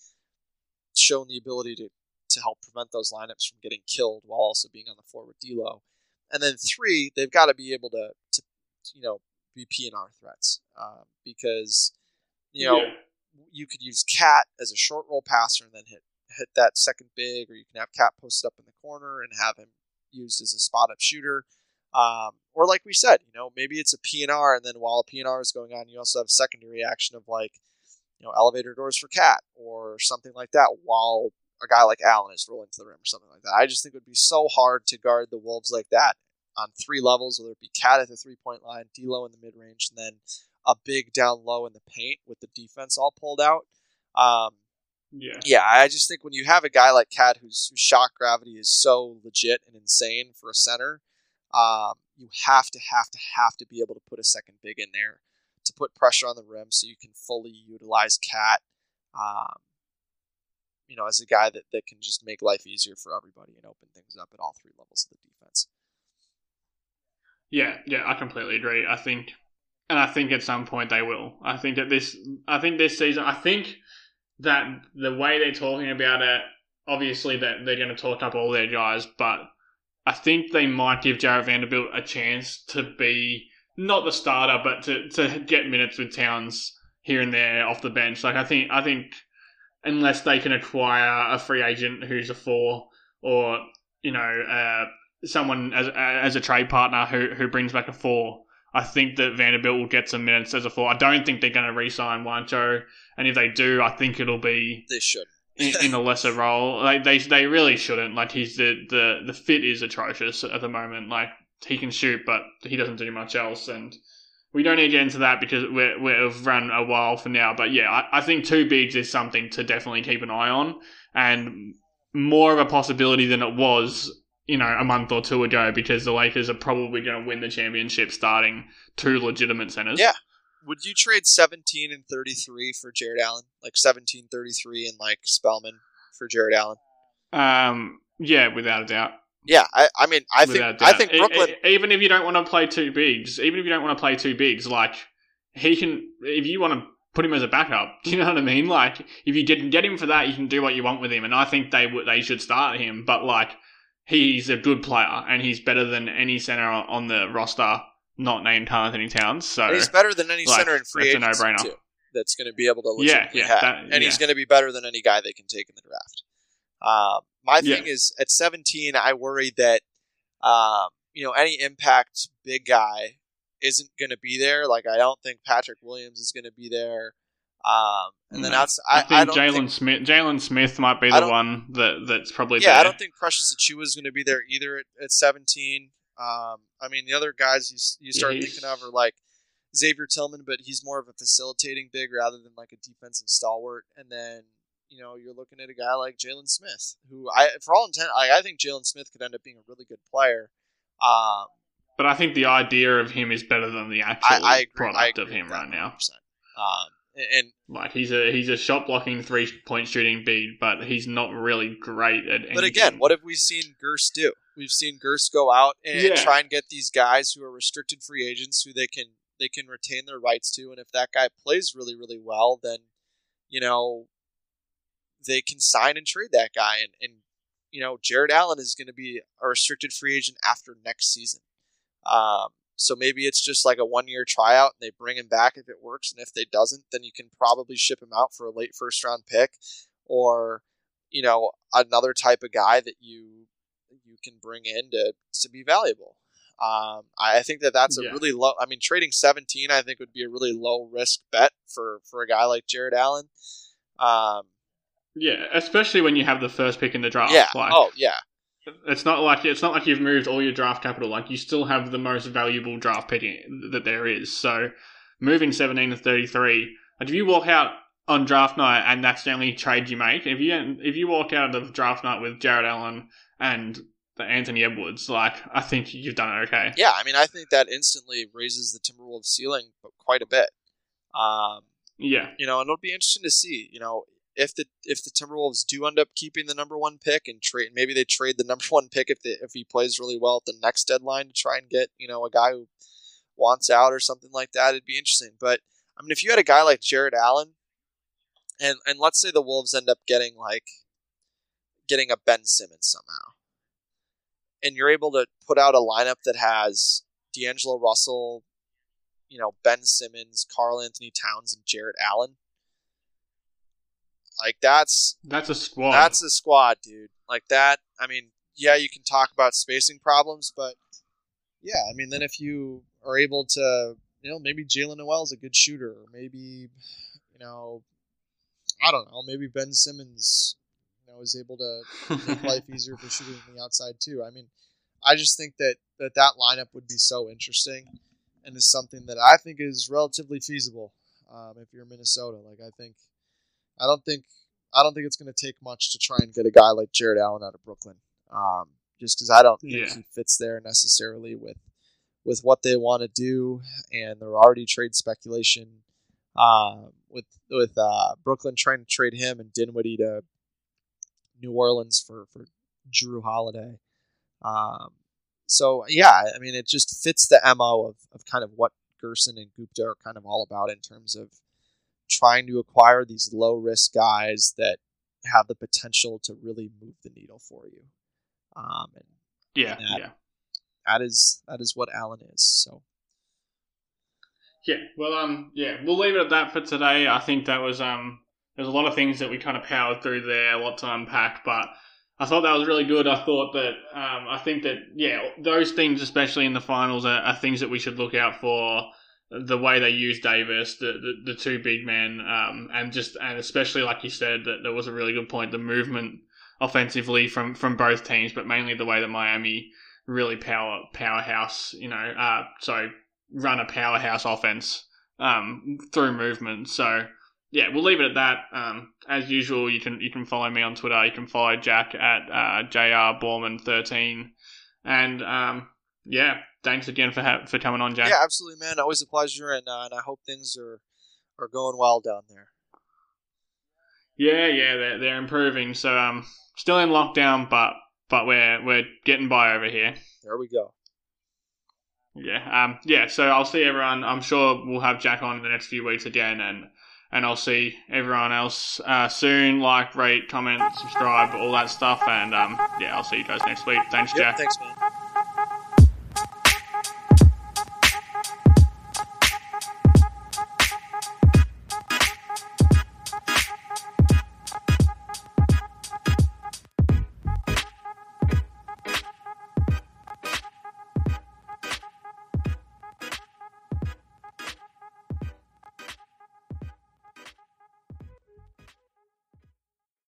shown the ability to to help prevent those lineups from getting killed while also being on the floor with D'Lo. And then three, they've got to be able to to you know be P and R threats um, because you know Yeah. you could use KAT as a short roll passer and then hit hit that second big, or you can have KAT posted up in the corner and have him used as a spot up shooter. Um, or like we said, you know, maybe it's a PNR, and then while a PNR is going on, you also have a secondary action of like, you know, elevator doors for KAT or something like that, while a guy like Allen is rolling to the rim or something like that. I just think it would be so hard to guard the Wolves like that on three levels, whether it be KAT at the three point line, D'Lo in the mid range, and then a big down low in the paint with the defense all pulled out. Um, Yeah. yeah, I just think when you have a guy like KAT whose, whose shot gravity is so legit and insane for a center, um, you have to have to have to be able to put a second big in there to put pressure on the rim so you can fully utilize KAT. Um, you know, as a guy that, that can just make life easier for everybody and open things up at all three levels of the defense. Yeah, yeah, I completely agree. I think, and I think at some point they will. I think that this, I think this season, I think that the way they're talking about it, obviously that they're going to talk up all their guys, but I think they might give Jarred Vanderbilt a chance to be not the starter, but to, to get minutes with Towns here and there off the bench. Like I think, I think unless they can acquire a free agent who's a four or you know uh, someone as as a trade partner who who brings back a four. I think that Vanderbilt will get some minutes as a four. I don't think they're going to re-sign Juancho, and if they do, I think it'll be They should. In, a lesser role. Like they they really shouldn't. Like he's the the the fit is atrocious at the moment. Like he can shoot, but he doesn't do much else, and we don't need to get into that because we're, we've run a while for now. But yeah, I, I think two bigs is something to definitely keep an eye on, and more of a possibility than it was, you know, a month or two ago because the Lakers are probably going to win the championship starting two legitimate centers. Yeah. Would you trade 17 and 33 for Jarrett Allen? Like 17, 33 and like Spellman for Jarrett Allen? Um. Yeah, without a doubt. Yeah, I, I mean, I think Without I think Brooklyn. e- even if you don't want to play two bigs, even if you don't want to play two bigs, like he can. If you want to put him as a backup, do you know what I mean? Like if you didn't get him for that, you can do what you want with him, and I think they would they should start him. But like he's a good player, and he's better than any center on the roster not named Anthony Towns. So and he's better than any like, center in free agency no-brainer. too. That's going to be able to Yeah, yeah, that- and he's going to be better than any guy they can take in the draft. Um, my Yeah. thing is at 17, I worry that um, you know any impact big guy isn't going to be there. Like I don't think Patrick Williams is going to be there. Um, and then No. outside, I, I, think Jalen Smith Jalen Smith might be the one that that's probably yeah, there. I don't think Precious Achiuwa is going to be there either at, at 17. Um, I mean, the other guys you, you start thinking of are like Xavier Tillman, but he's more of a facilitating big rather than like a defensive stalwart. And then you know you're looking at a guy like Jalen Smith, who I, for all intent, I, I think Jalen Smith could end up being a really good player. Um, But I think the idea of him is better than the actual I, I agree. product I agree of him right now. 100%. Um, and Like he's a he's a shot blocking three point shooting big, but he's not really great at anything. But again, what have we seen Gerst do? We've seen Gerst go out and Yeah. try and get these guys who are restricted free agents who they can they can retain their rights to, and if that guy plays really really well, then you know they can sign and trade that guy, and and you know Jarrett Allen is going to be a restricted free agent after next season. Um, so maybe it's just like a one year tryout, and they bring him back if it works, and if they doesn't, then you can probably ship him out for a late first round pick, or you know another type of guy that you you can bring in to to be valuable. Um, I I think that that's a Yeah. really low. I mean, trading seventeen, I think would be a really low risk bet for for a guy like Jarrett Allen. Um, yeah, especially when you have the first pick in the draft. yeah. Like, oh, yeah. it's not like it's not like you've moved all your draft capital. Like you still have the most valuable draft pick that there is. So moving seventeen to thirty three. Like if you walk out on draft night and that's the only trade you make, if you if you walk out of draft night with Jared Allen and Anthony Edwards, like I think you've done it okay. Yeah, I mean, I think that instantly raises the Timberwolves ceiling quite a bit. Um, Yeah, you know, and it'll be interesting to see. You know, if the if the Timberwolves do end up keeping the number one pick and trade, maybe they trade the number one pick if they, if he plays really well at the next deadline to try and get you know a guy who wants out or something like that. It'd be interesting. But I mean, if you had a guy like Jarrett Allen, and and let's say the Wolves end up getting like getting a Ben Simmons somehow, and you're able to put out a lineup that has D'Angelo Russell, you know, Ben Simmons, Karl-Anthony Towns, and Jarrett Allen. Like that's that's a squad. that's a squad, dude. Like that. I mean, yeah, you can talk about spacing problems, but yeah, I mean, then if you are able to, you know, maybe Jaylen Nowell is a good shooter, or maybe, you know, I don't know, maybe Ben Simmons, know, is able to make life easier for shooting from the outside too. I mean, I just think that that, that lineup would be so interesting, and is something that I think is relatively feasible um, if you're Minnesota. Like I think, I don't think I don't think it's going to take much to try and get a guy like Jarrett Allen out of Brooklyn. Um, just because I don't think Yeah. he fits there necessarily with with what they want to do, and there are already trade speculation um, with with uh, Brooklyn trying to trade him and Dinwiddie to New Orleans for for Jrue Holiday. Um, so yeah, I mean, it just fits the mo of, of kind of what Gersson and Gupta are kind of all about in terms of trying to acquire these low risk guys that have the potential to really move the needle for you. Um, and Yeah, Yeah. yeah. that is that is what Allen is. So Yeah, well, um, yeah, we'll leave it at that for today. I think that was um, there's a lot of things that we kind of powered through there, a lot to unpack, but I thought that was really good. I thought that, um, I think that, yeah, those things, especially in the finals, are, are things that we should look out for. The way they use Davis, the, the, the two big men, um, and just and especially like you said, that there was a really good point. The movement offensively from from both teams, but mainly the way that Miami really power powerhouse, you know, uh, sorry, run a powerhouse offense um, through movement. So yeah, we'll leave it at that. Um, as usual, you can you can follow me on Twitter. You can follow Jack at uh, jr borman thirteen, and um, yeah, thanks again for ha- for coming on, Jack. yeah, absolutely, man. Always a pleasure, and uh, and I hope things are are going well down there. Yeah, yeah, they're they're improving. So um, still in lockdown, but but we're we're getting by over here. There we go. Yeah, um, yeah. So I'll see everyone. I'm sure we'll have Jack on in the next few weeks again, and and I'll see everyone else uh, soon. Like, rate, comment, subscribe, all that stuff, and um, yeah, I'll see you guys next week. Thanks, Yep, Jack. thanks, man.